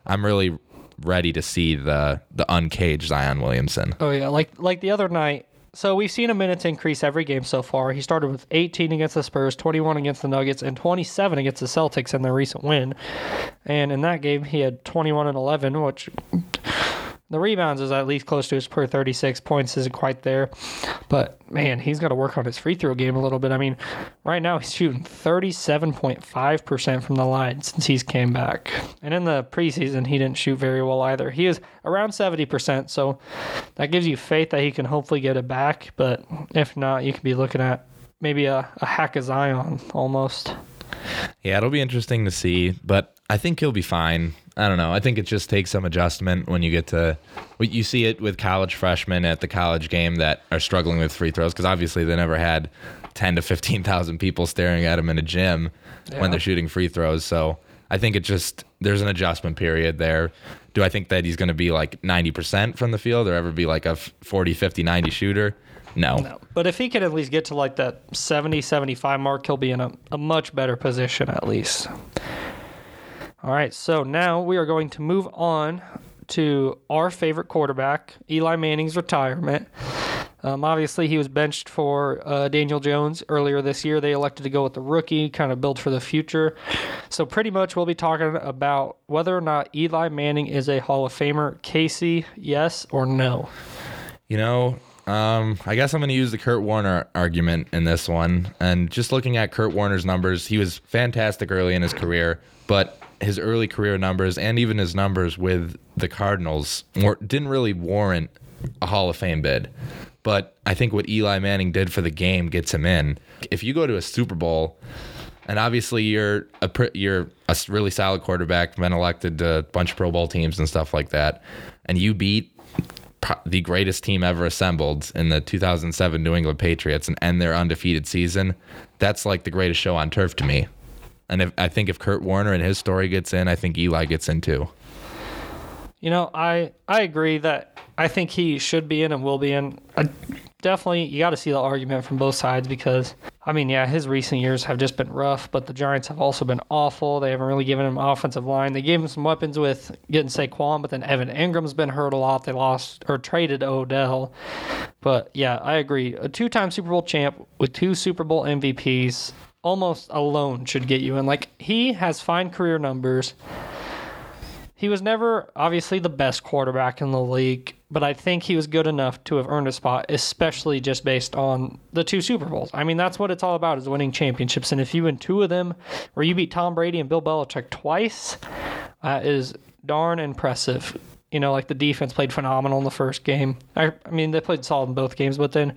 I'm really ready to see the the uncaged Zion Williamson. Oh yeah, like like the other night. So we've seen a minutes increase every game so far. He started with 18 against the Spurs, 21 against the Nuggets, and 27 against the Celtics in their recent win. And in that game, he had 21 and 11, which The rebounds is at least close to his per 36 points isn't quite there. But man, he's got to work on his free throw game a little bit. I mean, right now he's shooting 37.5% from the line since he's came back. And in the preseason, he didn't shoot very well either. He is around 70%, so that gives you faith that he can hopefully get it back. But if not, you could be looking at maybe a, a hack of Zion almost. Yeah, it'll be interesting to see, but I think he'll be fine. I don't know. I think it just takes some adjustment when you get to. You see it with college freshmen at the college game that are struggling with free throws because obviously they never had ten to fifteen thousand people staring at them in a gym yeah. when they're shooting free throws. So I think it just there's an adjustment period there. Do I think that he's going to be like ninety percent from the field or ever be like a 40, 50, 90 shooter? No. no. But if he can at least get to like that 70, 75 mark, he'll be in a, a much better position at least. All right, so now we are going to move on to our favorite quarterback, Eli Manning's retirement. Um, obviously, he was benched for uh, Daniel Jones earlier this year. They elected to go with the rookie, kind of build for the future. So, pretty much, we'll be talking about whether or not Eli Manning is a Hall of Famer. Casey, yes or no? You know, um, I guess I'm going to use the Kurt Warner argument in this one. And just looking at Kurt Warner's numbers, he was fantastic early in his career, but his early career numbers and even his numbers with the Cardinals didn't really warrant a Hall of Fame bid. But I think what Eli Manning did for the game gets him in. If you go to a Super Bowl, and obviously you're a you're a really solid quarterback, been elected to a bunch of Pro Bowl teams and stuff like that, and you beat the greatest team ever assembled in the 2007 New England Patriots and end their undefeated season, that's like the greatest show on turf to me. And if, I think if Kurt Warner and his story gets in, I think Eli gets in too. You know, I I agree that I think he should be in and will be in. I, definitely, you got to see the argument from both sides because I mean, yeah, his recent years have just been rough, but the Giants have also been awful. They haven't really given him offensive line. They gave him some weapons with getting Saquon, but then Evan Engram's been hurt a lot. They lost or traded Odell. But yeah, I agree. A two-time Super Bowl champ with two Super Bowl MVPs almost alone should get you in. Like he has fine career numbers. He was never obviously the best quarterback in the league, but I think he was good enough to have earned a spot, especially just based on the two Super Bowls. I mean, that's what it's all about is winning championships. And if you win two of them, where you beat Tom Brady and Bill Belichick twice, uh, is darn impressive. You know, like the defense played phenomenal in the first game. I, I mean, they played solid in both games, but then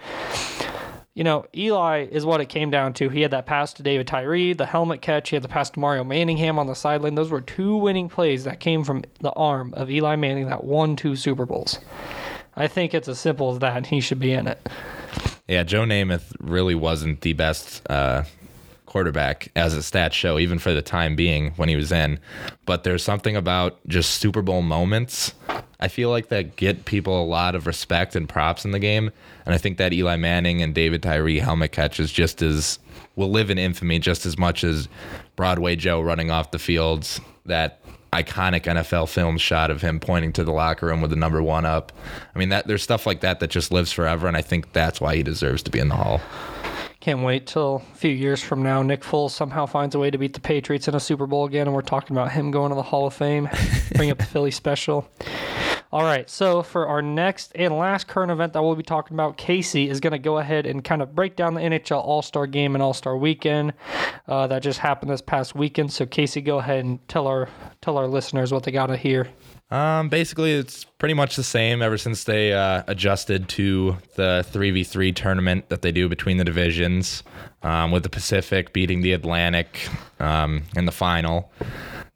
you know, Eli is what it came down to. He had that pass to David Tyree, the helmet catch. He had the pass to Mario Manningham on the sideline. Those were two winning plays that came from the arm of Eli Manning that won two Super Bowls. I think it's as simple as that. and He should be in it. Yeah, Joe Namath really wasn't the best uh, quarterback as a stats show, even for the time being when he was in. But there's something about just Super Bowl moments. I feel like that get people a lot of respect and props in the game. And I think that Eli Manning and David Tyree helmet catch is just as will live in infamy just as much as Broadway Joe running off the fields. That iconic NFL film shot of him pointing to the locker room with the number one up. I mean that there's stuff like that that just lives forever, and I think that's why he deserves to be in the Hall. Can't wait till a few years from now. Nick Foles somehow finds a way to beat the Patriots in a Super Bowl again, and we're talking about him going to the Hall of Fame. Bring up the Philly special. All right, so for our next and last current event that we'll be talking about, Casey is going to go ahead and kind of break down the NHL All Star Game and All Star Weekend uh, that just happened this past weekend. So Casey, go ahead and tell our tell our listeners what they got to hear. Um, basically, it's pretty much the same ever since they uh, adjusted to the 3v3 tournament that they do between the divisions, um, with the Pacific beating the Atlantic um, in the final.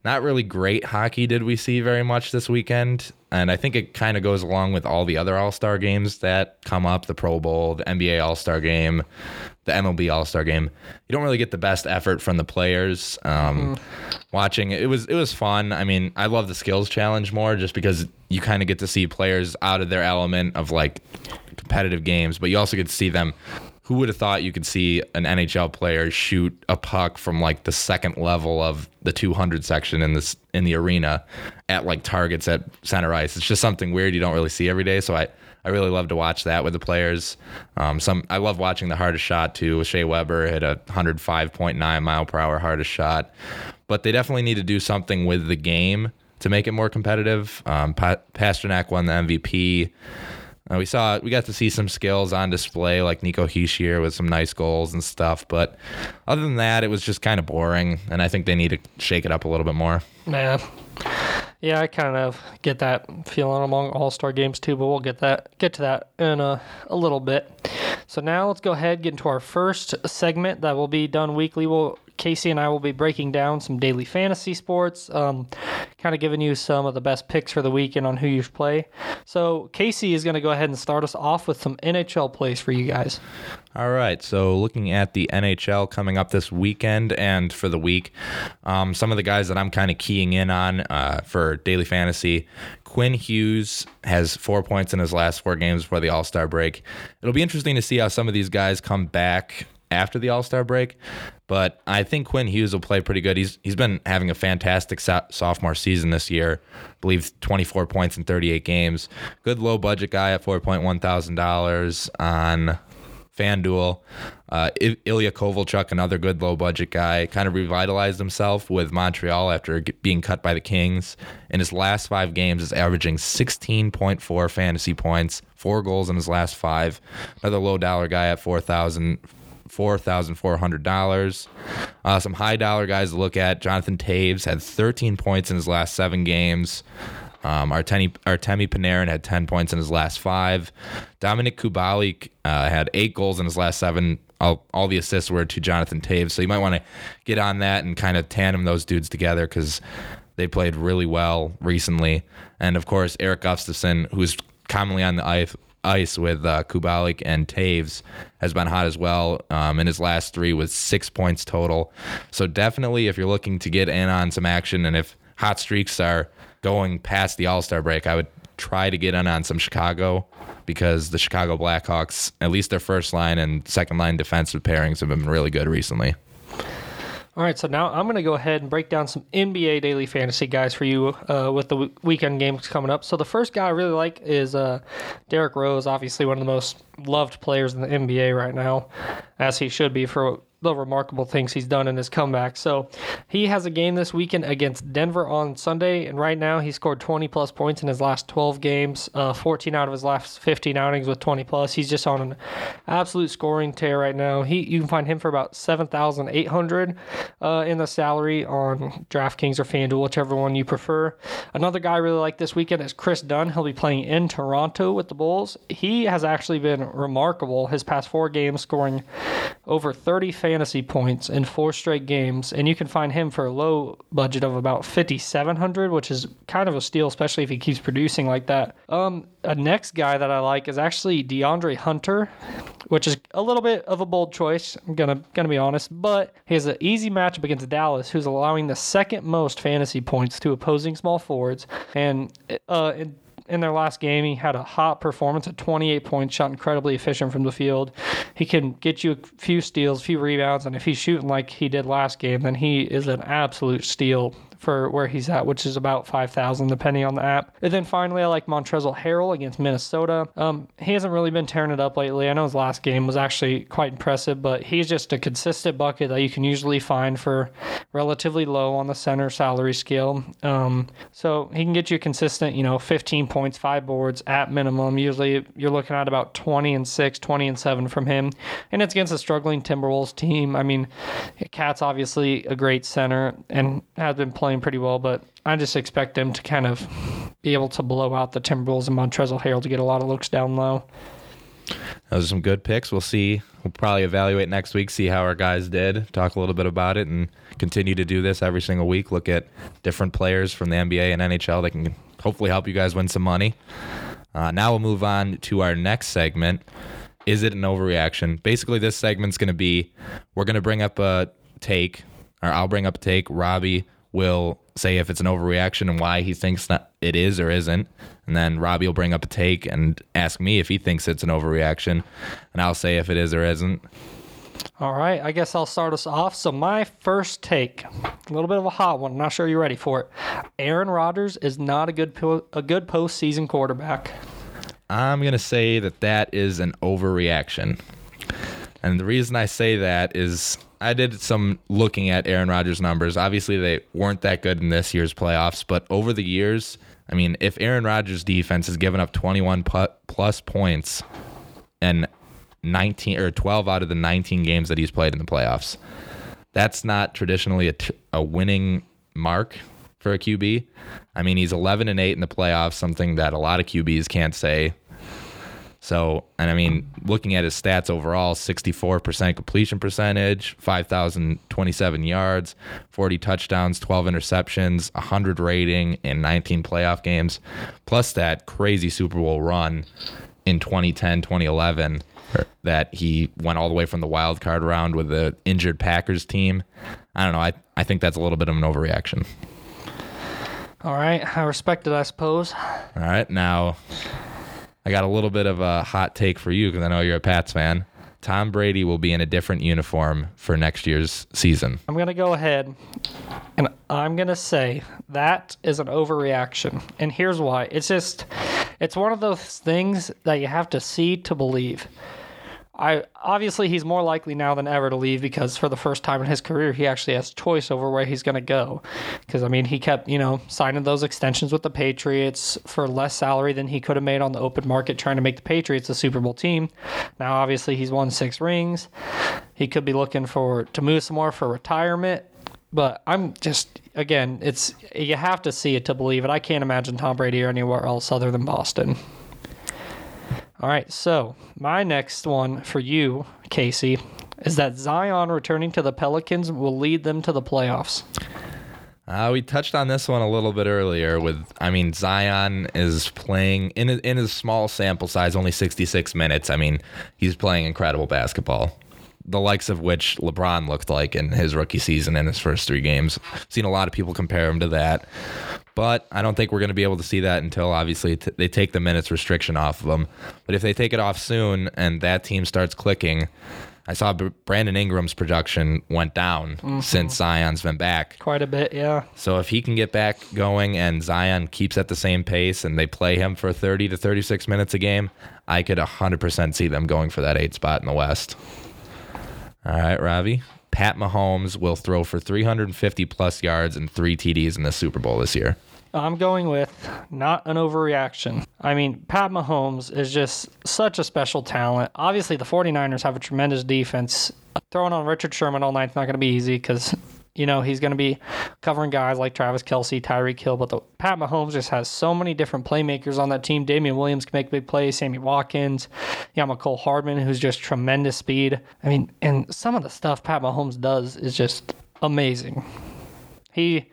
Not really great hockey did we see very much this weekend. And I think it kind of goes along with all the other All Star games that come up the Pro Bowl, the NBA All Star game, the MLB All Star game. You don't really get the best effort from the players. Um, mm-hmm. Watching it was it was fun. I mean, I love the skills challenge more just because you kind of get to see players out of their element of like competitive games, but you also get to see them who would have thought you could see an NHL player shoot a puck from like the second level of the 200 section in this in the arena at like targets at center ice? It's just something weird you don't really see every day. So I I really love to watch that with the players. Um, some I love watching the hardest shot too. Shea Weber hit a 105.9 mile per hour hardest shot, but they definitely need to do something with the game to make it more competitive. Um, pa- Pastrnak won the MVP. We saw we got to see some skills on display, like Nico Hischier with some nice goals and stuff. But other than that, it was just kind of boring, and I think they need to shake it up a little bit more. Man. Yeah, I kind of get that feeling among All Star games too, but we'll get that get to that in a, a little bit. So now let's go ahead get into our first segment that will be done weekly. We'll Casey and I will be breaking down some daily fantasy sports, um, kind of giving you some of the best picks for the weekend on who you should play. So Casey is going to go ahead and start us off with some NHL plays for you guys. All right. So looking at the NHL coming up this weekend and for the week, um, some of the guys that I'm kind of keying in on uh, for daily fantasy. Quinn Hughes has four points in his last four games before the All Star break. It'll be interesting to see how some of these guys come back after the All Star break. But I think Quinn Hughes will play pretty good. He's he's been having a fantastic so- sophomore season this year. I believe 24 points in 38 games. Good low budget guy at 4.1 thousand dollars on FanDuel. Uh, Ilya Kovalchuk, another good low budget guy, kind of revitalized himself with Montreal after being cut by the Kings. In his last five games, is averaging 16.4 fantasy points, four goals in his last five. Another low dollar guy at 4,000. $4,400. Uh, some high dollar guys to look at. Jonathan Toews had 13 points in his last seven games. Um, Artemi, Artemi Panarin had 10 points in his last five. Dominik Kubalik uh, had eight goals in his last seven. All, all the assists were to Jonathan Toews. So you might want to get on that and kind of tandem those dudes together because they played really well recently. And of course, Erik Gustafsson, who's commonly on the ice, ice with uh, Kubalik and Toews has been hot as well. Um, in his last three was six points total. So definitely, if you're looking to get in on some action, and if hot streaks are going past the All Star break, I would try to get in on some Chicago because the Chicago Blackhawks, at least their first line and second line defensive pairings, have been really good recently. All right, so now I'm going to go ahead and break down some NBA daily fantasy guys for you uh, with the w- weekend games coming up. So the first guy I really like is uh, Derrick Rose, obviously one of the most loved players in the NBA right now, as he should be for the remarkable things he's done in his comeback. So he has a game this weekend against Denver on Sunday, and right now he scored 20 plus points in his last 12 games, uh, 14 out of his last 15 outings with 20 plus. He's just on an absolute scoring tear right now. He you can find him for about 7,800 uh, in the salary on DraftKings or FanDuel, whichever one you prefer. Another guy I really like this weekend is Kris Dunn. He'll be playing in Toronto with the Bulls. He has actually been remarkable his past four games, scoring over 30 fantasy points in four straight games, and you can find him for a low budget of about 5700 which is kind of a steal, especially if he keeps producing like that. Um, a next guy that I like is actually DeAndre Hunter, which is a little bit of a bold choice. I'm gonna gonna be honest, but he has an easy matchup against Dallas, who's allowing the second most fantasy points to opposing small forwards, and uh, in their last game, he had a hot performance at 28 points, shot incredibly efficient from the field. He can get you a few steals, a few rebounds, and if he's shooting like he did last game, then he is an absolute steal for where he's at, which is about 5,000 depending on the app. And then finally, I like Montrezl Harrell against Minnesota. Um, he hasn't really been tearing it up lately. I know his last game was actually quite impressive, but he's just a consistent bucket that you can usually find for relatively low on the center salary scale. Um, so he can get you a consistent, you know, 15 points, five boards at minimum. Usually you're looking at about 20 and 6, 20 and 7 from him. And it's against a struggling Timberwolves team. I mean, KAT's obviously a great center and has been playing playing pretty well, but I just expect them to kind of be able to blow out the Timberwolves and Montrezl Harrell to get a lot of looks down low. Those are some good picks. We'll see. We'll probably evaluate next week, see how our guys did, talk a little bit about it, and continue to do this every single week. Look at different players from the NBA and NHL that can hopefully help you guys win some money. Uh, now we'll move on to our next segment. Is it an overreaction? Basically, this segment's going to be we're going to bring up a take, or I'll bring up a take. Robbie will say if it's an overreaction and why he thinks that it is or isn't. And then Robbie will bring up a take and ask me if he thinks it's an overreaction. And I'll say if it is or isn't. All right, I guess I'll start us off. So, my first take, a little bit of a hot one. I'm not sure you're ready for it. Aaron Rodgers is not a good po- a good postseason quarterback. I'm gonna say that that is an overreaction. And the reason I say that is I did some looking at Aaron Rodgers' numbers. Obviously, they weren't that good in this year's playoffs, but over the years, I mean, if Aaron Rodgers' defense has given up 21 plus points and 19 or 12 out of the 19 games that he's played in the playoffs, that's not traditionally a, t- a winning mark for a QB. I mean, he's 11 and 8 in the playoffs, something that a lot of QBs can't say. So, and I mean, looking at his stats overall 64% completion percentage, 5,027 yards, 40 touchdowns, 12 interceptions, 100 rating in 19 playoff games, plus that crazy Super Bowl run in 2010, 2011 that he went all the way from the wild card round with the injured Packers team. I don't know. I, I think that's a little bit of an overreaction. All right. I respect it, I suppose. All right. Now, I got a little bit of a hot take for you because I know you're a Pats fan. Tom Brady will be in a different uniform for next year's season. I'm going to go ahead and I'm going to say that is an overreaction. And here's why. It's just, it's one of those things that you have to see to believe. I obviously he's more likely now than ever to leave because for the first time in his career he actually has choice over where he's going to go. Because I mean he kept you know signing those extensions with the Patriots for less salary than he could have made on the open market trying to make the Patriots a Super Bowl team. Now obviously he's won six rings. He could be looking for to move some more for retirement. But I'm just again, it's you have to see it to believe it. I can't imagine Tom Brady or anywhere else other than Boston. All right, so my next one for you, Casey, is that Zion returning to the Pelicans will lead them to the playoffs. Uh, we touched on this one a little bit earlier. With, I mean, Zion is playing in a, in his small sample size, only 66 minutes. I mean, he's playing incredible basketball, the likes of which LeBron looked like in his rookie season in his first three games. seen a lot of people compare him to that but I don't think we're going to be able to see that until obviously t- they take the minutes restriction off of them. But if they take it off soon and that team starts clicking, I saw B- Brandon Ingram's production went down mm-hmm. since Zion's been back. Quite a bit, yeah. So if he can get back going and Zion keeps at the same pace and they play him for 30 to 36 minutes a game, I could 100% see them going for that eight spot in the West. All right, Robbie. Pat Mahomes will throw for 350 plus yards and three TDs in the Super Bowl this year. I'm going with not an overreaction. I mean, Pat Mahomes is just such a special talent. Obviously, the 49ers have a tremendous defense. Throwing on Richard Sherman all night is not going to be easy because you know, he's going to be covering guys like Travis Kelce, Tyreek Hill, but the Pat Mahomes just has so many different playmakers on that team. Damien Williams can make big plays, Sammy Watkins, yeah, Mecole Hardman, who's just tremendous speed. I mean, and some of the stuff Pat Mahomes does is just amazing. He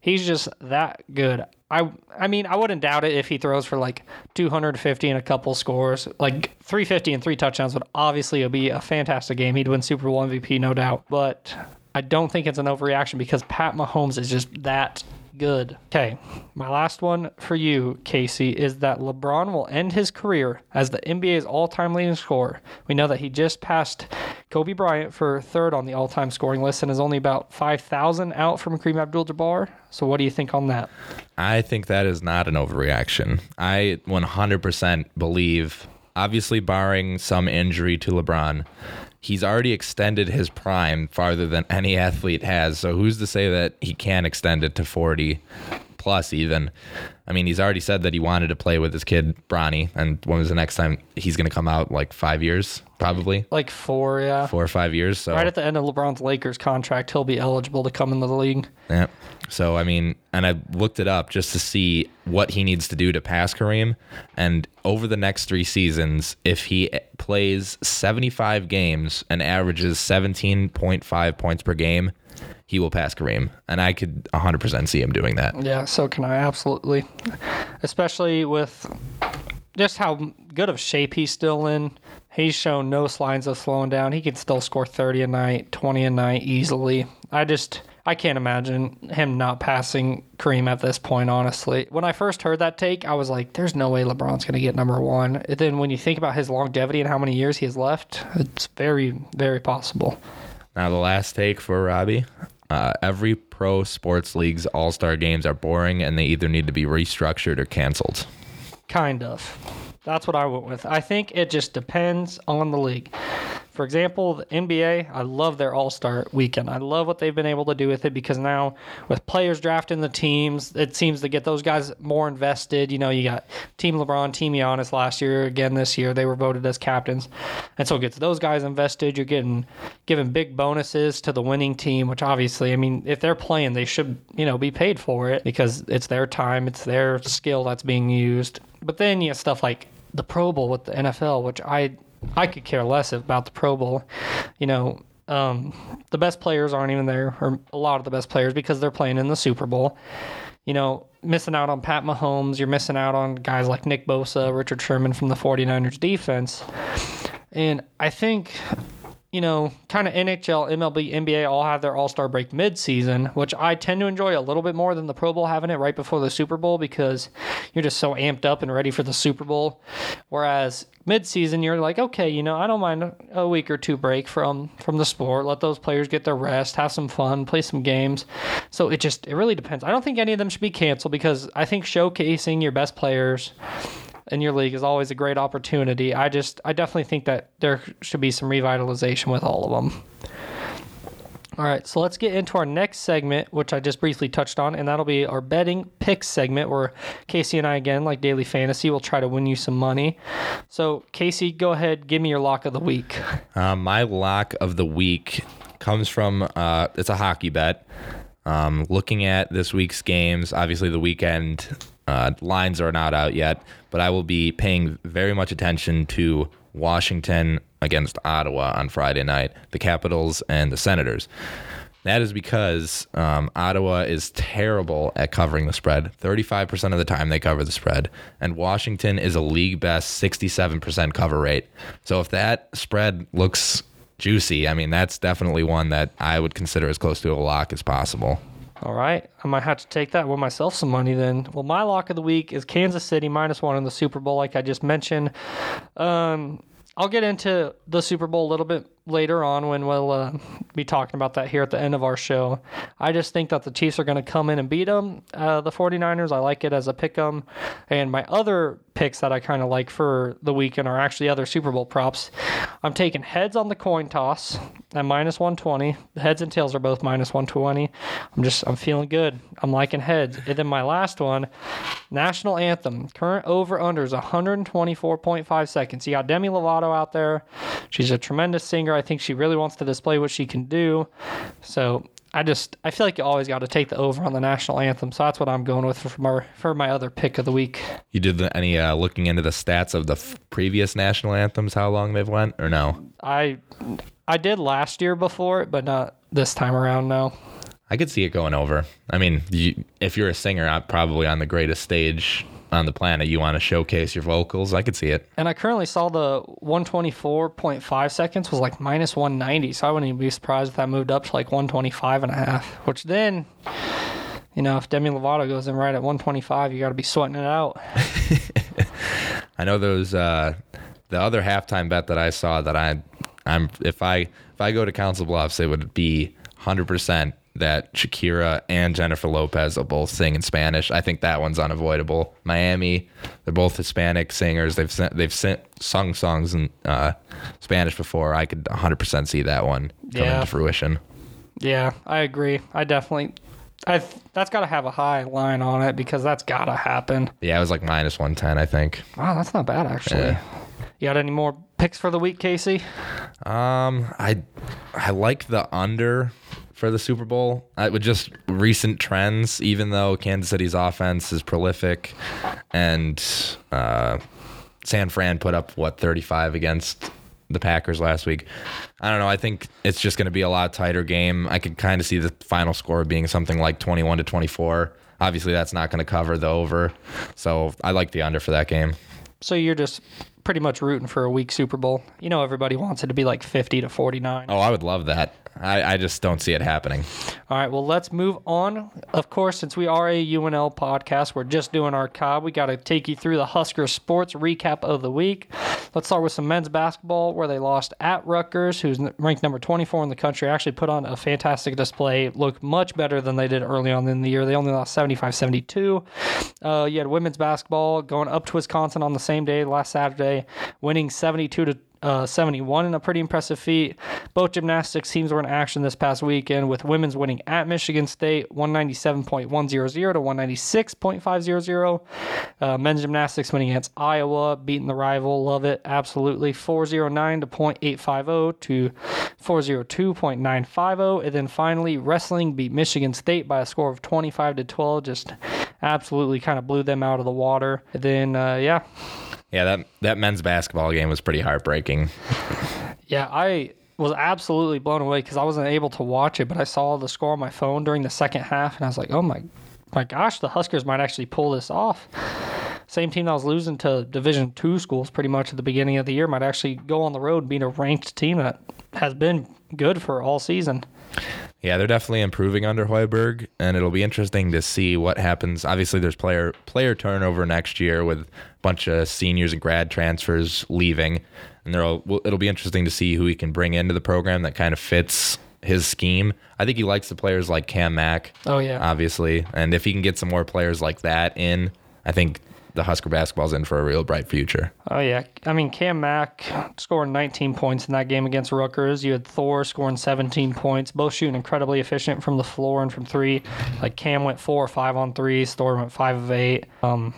he's just that good. I I mean, I wouldn't doubt it if he throws for like 250 and a couple scores. Like 350 and three touchdowns would obviously be a fantastic game. He'd win Super Bowl MVP, no doubt. But I don't think it's an overreaction because Pat Mahomes is just that good. Okay, my last one for you, Casey, is that LeBron will end his career as the NBA's all time leading scorer. We know that he just passed Kobe Bryant for third on the all time scoring list and is only about 5,000 out from Kareem Abdul Jabbar. So, what do you think on that? I think that is not an overreaction. I 100% believe, obviously, barring some injury to LeBron, he's already extended his prime farther than any athlete has. So who's to say that he can't extend it to 40 plus even? I mean, he's already said that he wanted to play with his kid Bronny, and when was the next time he's going to come out? Like five years, probably. Like four, yeah. Four or five years. So right at the end of LeBron's Lakers contract, he'll be eligible to come into the league. Yeah. So I mean, and I looked it up just to see what he needs to do to pass Kareem, and over the next three seasons, if he plays 75 games and averages 17.5 points per game, he will pass Kareem, and I could 100% see him doing that. Yeah, so can I absolutely, especially with just how good of shape he's still in. He's shown no signs of slowing down. He can still score 30 a night, 20 a night easily. I just I can't imagine him not passing Kareem at this point, honestly. When I first heard that take, I was like, there's no way LeBron's going to get number one. And then when you think about his longevity and how many years he has left, it's very, very possible. Now, the last take for Robbie. Uh, every pro sports league's all star games are boring and they either need to be restructured or canceled. Kind of. That's what I went with. I think it just depends on the league. For example, the NBA, I love their All Star weekend. I love what they've been able to do with it because now with players drafting the teams, it seems to get those guys more invested. You know, you got Team LeBron, Team Giannis last year, again this year, they were voted as captains. And so it gets those guys invested. You're getting given big bonuses to the winning team, which obviously, I mean, if they're playing, they should, you know, be paid for it because it's their time, it's their skill that's being used. But then you have stuff like the Pro Bowl with the NFL, which I I could care less about the Pro Bowl. You know, um, the best players aren't even there, or a lot of the best players, because they're playing in the Super Bowl. You know, missing out on Pat Mahomes, you're missing out on guys like Nick Bosa, Richard Sherman from the 49ers defense. And I think you know, kind of NHL, MLB, NBA all have their All Star break mid season, which I tend to enjoy a little bit more than the Pro Bowl having it right before the Super Bowl because you're just so amped up and ready for the Super Bowl. Whereas mid season, you're like, okay, you know, I don't mind a week or two break from from the sport. Let those players get their rest, have some fun, play some games. So it just it really depends. I don't think any of them should be canceled because I think showcasing your best players in your league is always a great opportunity. I just, I definitely think that there should be some revitalization with all of them. All right, so let's get into our next segment, which I just briefly touched on, and that'll be our betting picks segment, where Casey and I, again, like daily fantasy, will try to win you some money. So, Casey, go ahead, give me your lock of the week. Uh, my lock of the week comes from uh, it's a hockey bet. Um, looking at this week's games, obviously the weekend uh, lines are not out yet, but I will be paying very much attention to Washington against Ottawa on Friday night, the Capitals and the Senators. That is because um, Ottawa is terrible at covering the spread. 35% of the time they cover the spread. And Washington is a league best 67% cover rate. So if that spread looks juicy, I mean, that's definitely one that I would consider as close to a lock as possible. All right. I might have to take that, with myself some money then. Well, my lock of the week is Kansas City minus one in the Super Bowl, like I just mentioned. Um, I'll get into the Super Bowl a little bit later on when we'll uh, be talking about that here at the end of our show. I just think that the Chiefs are going to come in and beat them. Uh, the 49ers, I like it as a pick pick 'em. And my other picks that I kind of like for the weekend are actually other Super Bowl props. I'm taking heads on the coin toss at minus 120. The heads and tails are both minus 120. I'm just, I'm feeling good. I'm liking heads. And then my last one, national anthem. Current over under is 124.5 seconds. You got Demi Lovato out there. She's a tremendous singer. I think she really wants to display what she can do. So I just I feel like you always got to take the over on the national anthem. So that's what I'm going with for my for my other pick of the week. You did the, any uh, looking into the stats of the f- previous national anthems, how long they've went, or no? I I did last year before it, but not this time around. No. I could see it going over. I mean, you, if you're a singer, uh, probably on the greatest stage on the planet, you want to showcase your vocals. I could see it. And I currently saw the 124.5 seconds was like minus 190. So I wouldn't even be surprised if that moved up to like 125 and a half, which then, you know, if Demi Lovato goes in right at 125, you got to be sweating it out. I know those, uh, the other halftime bet that I saw that I, I'm, if I, if I go to Council Bluffs, it would be 100% that Shakira and Jennifer Lopez will both sing in Spanish. I think that one's unavoidable. Miami, they're both Hispanic singers. They've sent, they've sent, sung songs in uh, Spanish before. I could 100% see that one come Yeah. into fruition. Yeah, I agree. I definitely. I that's got to have a high line on it because that's got to happen. Yeah, it was like minus 110, I think. Wow, that's not bad actually. Yeah. You got any more picks for the week, Casey? Um, I I like the under for the Super Bowl. I, with just recent trends, even though Kansas City's offense is prolific, and uh, San Fran put up what 35 against the Packers last week. I don't know. I think it's just going to be a lot tighter game. I could kind of see the final score being something like 21 to 24. Obviously, that's not going to cover the over, so I like the under for that game. So you're just pretty much rooting for a weak Super Bowl. You know, everybody wants it to be like 50 to 49. Oh, I would love that. I, I just don't see it happening. All right, well, let's move on. Of course, since we are a UNL podcast, we're just doing our cob. We got to take you through the Husker sports recap of the week. Let's start with some men's basketball, where they lost at Rutgers, who's ranked number 24 in the country. Actually, put on a fantastic display, looked much better than they did early on in the year. They only lost 75 72. Uh, you had women's basketball going up to Wisconsin on the same day, last Saturday. winning 72 to uh, 71 in a pretty impressive feat. Both gymnastics teams were in action this past weekend, with women's winning at Michigan State 197.100 to 196.500. Uh, men's gymnastics winning against Iowa, beating the rival. Love it. Absolutely. 409 to 0.850 to 402.950. And then finally, wrestling beat Michigan State by a score of 25 to 12. Just absolutely kind of blew them out of the water. And then, uh, yeah. Yeah, that that men's basketball game was pretty heartbreaking. Yeah, I was absolutely blown away because I wasn't able to watch it, but I saw the score on my phone during the second half, and I was like, "Oh my, my gosh, the Huskers might actually pull this off." Same team that was losing to Division two schools pretty much at the beginning of the year might actually go on the road being a ranked team that has been good for all season. Yeah, they're definitely improving under Hoiberg, and it'll be interesting to see what happens. Obviously, there's player player turnover next year with a bunch of seniors and grad transfers leaving, and there'll it'll be interesting to see who he can bring into the program that kind of fits his scheme. I think he likes the players like Cam Mack. Oh yeah, obviously, and if he can get some more players like that in, I think the Husker basketball's in for a real bright future. Oh yeah, I mean Cam Mack scoring 19 points in that game against Rutgers. You had Thor scoring 17 points, both shooting incredibly efficient from the floor and from three. Like Cam went four or five on threes, Thor went five of eight. Um,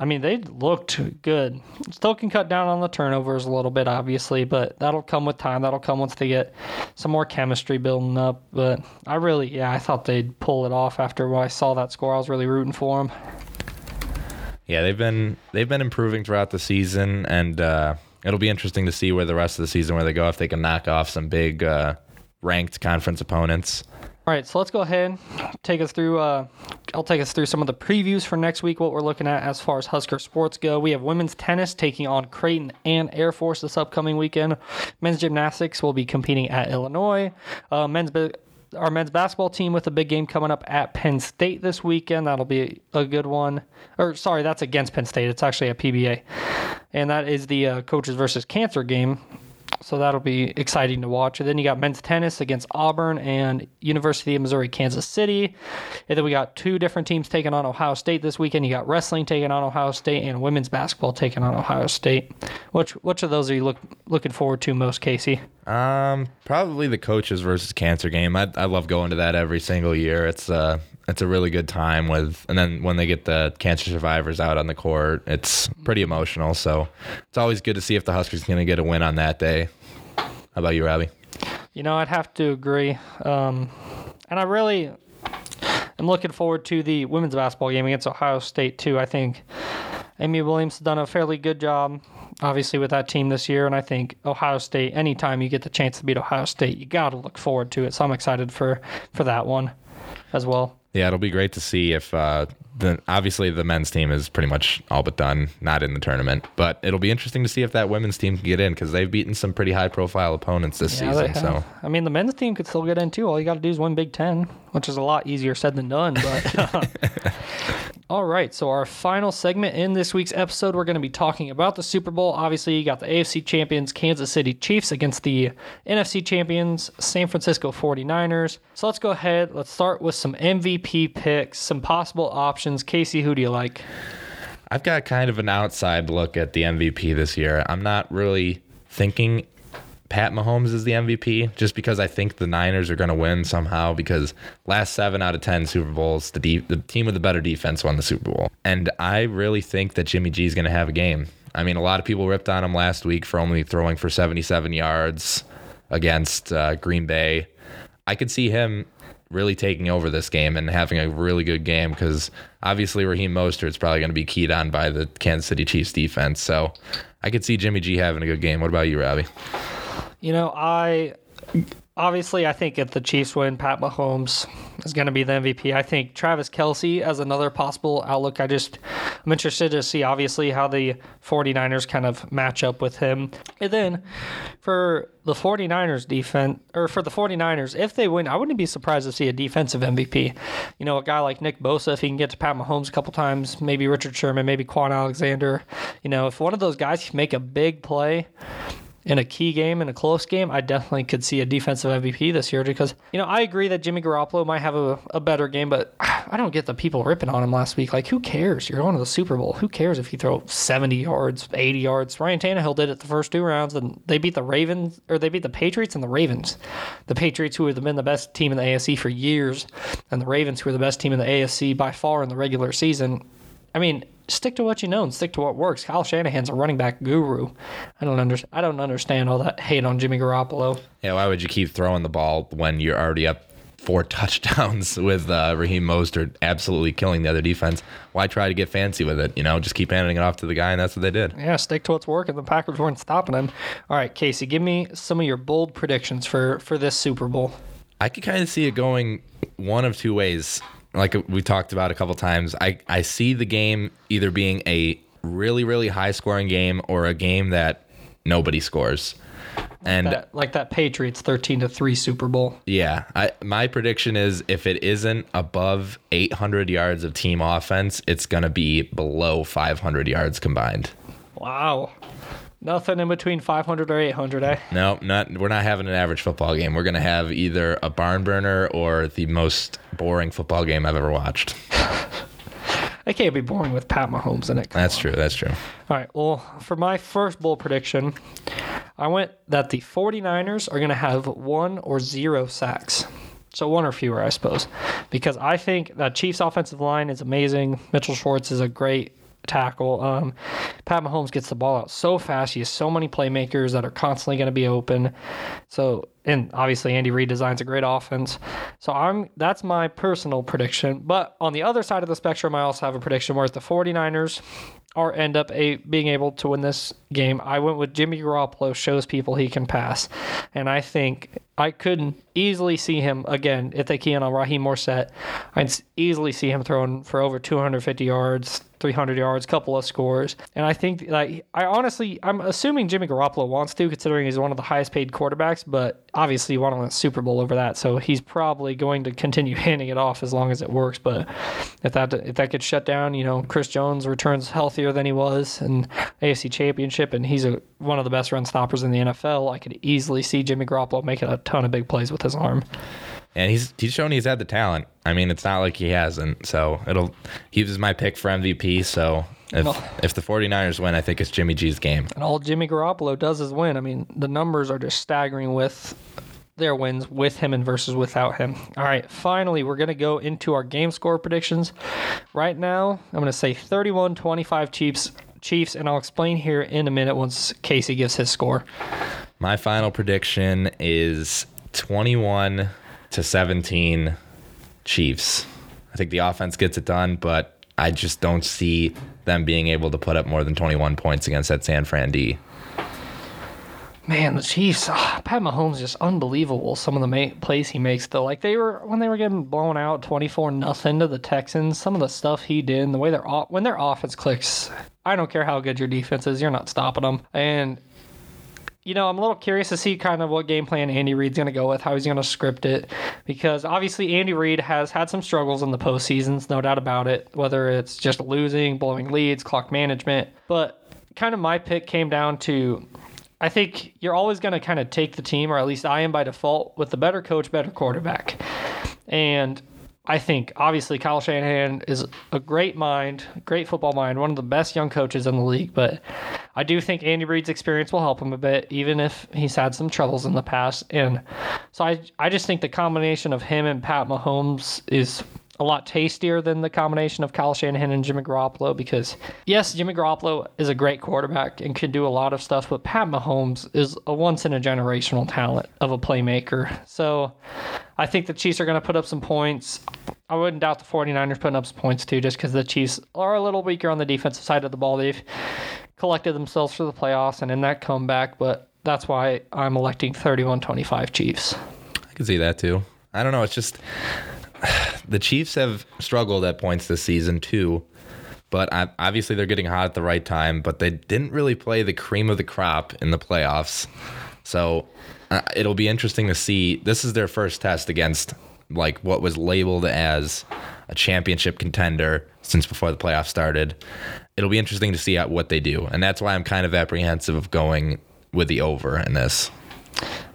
I mean, they looked good. Still can cut down on the turnovers a little bit, obviously, but that'll come with time. That'll come once they get some more chemistry building up. But I really, yeah, I thought they'd pull it off after I saw that score. I was really rooting for them yeah, they've been they've been improving throughout the season, and uh, it'll be interesting to see where the rest of the season where they go if they can knock off some big uh, ranked conference opponents. All right, so let's go ahead take us through. Uh, I'll take us through some of the previews for next week. What we're looking at as far as Husker sports go. We have women's tennis taking on Creighton and Air Force this upcoming weekend. Men's gymnastics will be competing at Illinois. Uh, men's our men's basketball team with a big game coming up at Penn State this weekend. That'll be a good one. Or sorry, that's against Penn State. It's actually a PBA, and that is the uh, coaches versus cancer game so that'll be exciting to watch. And then you got men's tennis against Auburn and University of Missouri Kansas City. And then we got two different teams taking on Ohio State this weekend. You got wrestling taking on Ohio State and women's basketball taking on Ohio State. Which which of those are you look looking forward to most, Casey? Um, probably the coaches versus cancer game. I I love going to that every single year. It's uh it's a really good time with and then when they get the cancer survivors out on the court it's pretty emotional. So it's always good to see if the huskers going to get a win on that day. How about you robbie? You know i'd have to agree. Um, and i really am looking forward to the women's basketball game against ohio state too. I think amy williams has done a fairly good job obviously with that team this year. And i think ohio state anytime you get the chance to beat ohio state you got to look forward to it. So i'm excited for for that one as well yeah, it'll be great to see if uh, the obviously the men's team is pretty much all but done, not in the tournament. But it'll be interesting to see if that women's team can get in because they've beaten some pretty high profile opponents this yeah, season. So I mean, the men's team could still get in too. All you got to do is win Big Ten, which is a lot easier said than done. But All right, so our final segment in this week's episode, we're going to be talking about the Super Bowl. Obviously, you got the AFC champions Kansas City Chiefs against the NFC champions San Francisco 49ers. So let's go ahead. Let's start with some MVP picks, some possible options. Casey, who do you like? I've got kind of an outside look at the MVP this year. I'm not really thinking Pat Mahomes is the MVP just because I think the Niners are going to win somehow because last 7 out of 10 Super Bowls the de- the team with the better defense won the Super Bowl. And I really think that Jimmy G is going to have a game. I mean, a lot of people ripped on him last week for only throwing for 77 yards against uh, Green Bay. I could see him really taking over this game and having a really good game because obviously Raheem Mostert is probably going to be keyed on by the Kansas City Chiefs defense. So I could see Jimmy G having a good game. What about you, Robbie? You know, I obviously I think if the Chiefs win, Pat Mahomes is going to be the MVP. I think Travis Kelce as another possible outlook. I just I'm interested to see obviously how the 49ers kind of match up with him. And then for the 49ers defense or for the 49ers, if they win, I wouldn't be surprised to see a defensive MVP. You know, a guy like Nick Bosa, if he can get to Pat Mahomes a couple times, maybe Richard Sherman, maybe Kwon Alexander. You know, if one of those guys can make a big play in a key game, in a close game, I definitely could see a defensive MVP this year because, you know, I agree that Jimmy Garoppolo might have a, a better game, but I don't get the people ripping on him last week. Like, who cares? You're going to the Super Bowl. Who cares if you throw 70 yards, 80 yards? Ryan Tannehill did it the first two rounds, and they beat the Ravens, or they beat the Patriots and the Ravens. The Patriots, who have been the best team in the AFC for years, and the Ravens, who are the best team in the AFC by far in the regular season. I mean, stick to what you know and stick to what works. Kyle Shanahan's a running back guru. I don't under, I don't understand all that hate on Jimmy Garoppolo. Yeah, why would you keep throwing the ball when you're already up four touchdowns with uh, Raheem Mostert absolutely killing the other defense? Why try to get fancy with it? You know, just keep handing it off to the guy, and that's what they did. Yeah, stick to what's working. The Packers weren't stopping him. All right, Casey, give me some of your bold predictions for for this Super Bowl. I could kind of see it going one of two ways like we talked about a couple times, I, I see the game either being a really, really high scoring game or a game that nobody scores. And that, like that Patriots 13 to 3 Super Bowl. Yeah. I, my prediction is if it isn't above 800 yards of team offense, it's going to be below 500 yards combined. Wow. Nothing in between 500 or 800, eh? No, not. We're not having an average football game. We're going to have either a barn burner or the most boring football game I've ever watched. it can't be boring with Pat Mahomes in it. Come that's on. true. That's true. All right. Well, for my first bowl prediction, I went that the 49ers are going to have one or zero sacks. So one or fewer, I suppose, because I think that Chiefs' offensive line is amazing. Mitchell Schwartz is a great tackle. Um, Pat Mahomes gets the ball out so fast. He has so many playmakers that are constantly going to be open. So, and obviously Andy Reid designs a great offense. So I'm that's my personal prediction. But on the other side of the spectrum, I also have a prediction where the 49ers are end up a, being able to win this game. I went with Jimmy Garoppolo shows people he can pass, and I think I could easily see him again if they in on Raheem Mostert. I'd easily see him throwing for over 250 yards, 300 yards, couple of scores, and I think like I honestly I'm assuming Jimmy Garoppolo wants to, considering he's one of the highest paid quarterbacks, but obviously he won a Super Bowl over that, so he's probably going to continue handing it off as long as it works. But if that if that gets shut down, you know, Chris Jones returns healthier than he was in AFC Championship, and he's a, one of the best run stoppers in the NFL. I could easily see Jimmy Garoppolo making a ton of big plays with his arm. And he's he's shown he's had the talent. I mean, it's not like he hasn't. So it'll he was my pick for MVP. So if well, if the 49ers win, I think it's Jimmy G's game. And all Jimmy Garoppolo does is win. I mean, the numbers are just staggering with their wins with him and versus without him. All right, finally, we're going to go into our game score predictions. Right now, I'm going to say 31 25 Chiefs, Chiefs, and I'll explain here in a minute once Casey gives his score. My final prediction is 21 to 17 Chiefs. I think the offense gets it done, but I just don't see them being able to put up more than 21 points against that San Fran D. Man, the Chiefs, oh, Pat Mahomes just unbelievable. Some of the ma- plays he makes, though, like they were when they were getting blown out twenty four nothing to the Texans. Some of the stuff he did, and the way their when their offense clicks, I don't care how good your defense is, you're not stopping them. And you know, I'm a little curious to see kind of what game plan Andy Reid's going to go with, how he's going to script it, because obviously Andy Reid has had some struggles in the postseasons, no doubt about it, whether it's just losing, blowing leads, clock management. But kind of my pick came down to I think you're always going to kind of take the team, or at least I am by default, with the better coach, better quarterback. And I think obviously Kyle Shanahan is a great mind, great football mind, one of the best young coaches in the league. But I do think Andy Reid's experience will help him a bit, even if he's had some troubles in the past. And so I, I just think the combination of him and Pat Mahomes is a lot tastier than the combination of Kyle Shanahan and Jimmy Garoppolo because, yes, Jimmy Garoppolo is a great quarterback and can do a lot of stuff, but Pat Mahomes is a once in a generational talent of a playmaker. So I think the Chiefs are going to put up some points. I wouldn't doubt the 49ers putting up some points too, just because the Chiefs are a little weaker on the defensive side of the ball. They've collected themselves for the playoffs and in that comeback, but that's why I'm electing 31 25 Chiefs. I can see that too. I don't know. It's just the Chiefs have struggled at points this season too, but obviously they're getting hot at the right time. But they didn't really play the cream of the crop in the playoffs, so uh, it'll be interesting to see. This is their first test against like what was labeled as a championship contender since before the playoffs started. It'll be interesting to see what they do, and that's why I'm kind of apprehensive of going with the over in this.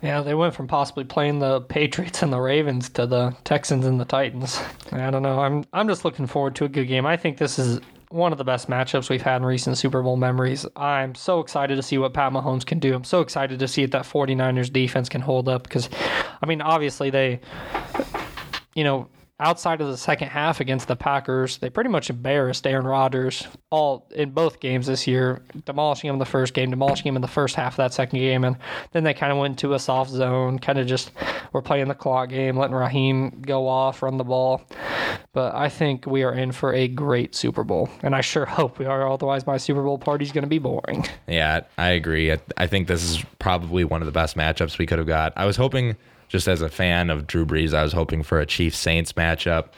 Yeah, they went from possibly playing the Patriots and the Ravens to the Texans and the Titans. I don't know. I'm I'm just looking forward to a good game. I think this is one of the best matchups we've had in recent Super Bowl memories. I'm so excited to see what Pat Mahomes can do. I'm so excited to see if that 49ers defense can hold up because I mean, obviously they you know, outside of the second half against the Packers, they pretty much embarrassed Aaron Rodgers all in both games this year, demolishing him in the first game, demolishing him in the first half of that second game, and then they kind of went into a soft zone, kind of just were playing the clock game, letting Raheem go off, run the ball. But I think we are in for a great Super Bowl, and I sure hope we are. Otherwise, my Super Bowl party is going to be boring. Yeah, I agree. I think this is probably one of the best matchups we could have got. I was hoping just as a fan of Drew Brees, I was hoping for a Chiefs Saints matchup,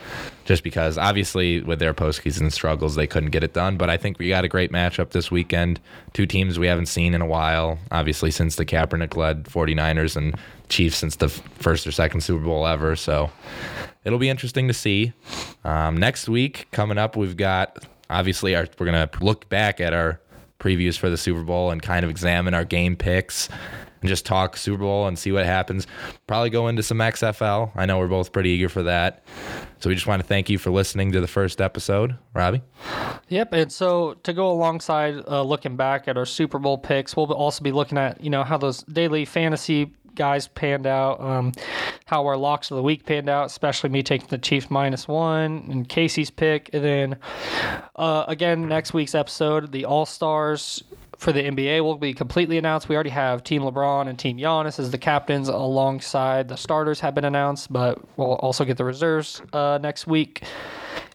just because obviously with their postseason struggles, they couldn't get it done. But I think we got a great matchup this weekend. Two teams we haven't seen in a while, obviously since the Kaepernick led 49ers and Chiefs since the first or second Super Bowl ever. So it'll be interesting to see. Um, next week, coming up, we've got obviously our, we're going to look back at our previews for the Super Bowl and kind of examine our game picks and just talk Super Bowl and see what happens. Probably go into some XFL. I know we're both pretty eager for that. So we just want to thank you for listening to the first episode, Robbie. Yep, and so to go alongside uh, looking back at our Super Bowl picks, we'll also be looking at you know how those daily fantasy guys panned out, um, how our locks of the week panned out, especially me taking the Chiefs minus one and Casey's pick. And then uh, again, next week's episode, the All Stars for the NBA will be completely announced. We already have Team LeBron and Team Giannis as the captains alongside the starters have been announced, but we'll also get the reserves uh, next week.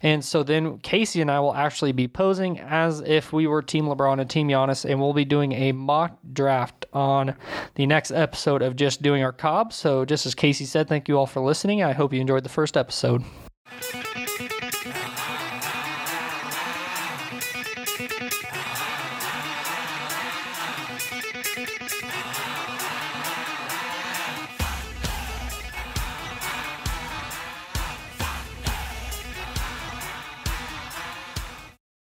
And so then Casey and I will actually be posing as if we were Team LeBron and Team Giannis, and we'll be doing a mock draft on the next episode of just doing our cob. So just as Casey said, thank you all for listening. I hope you enjoyed the first episode.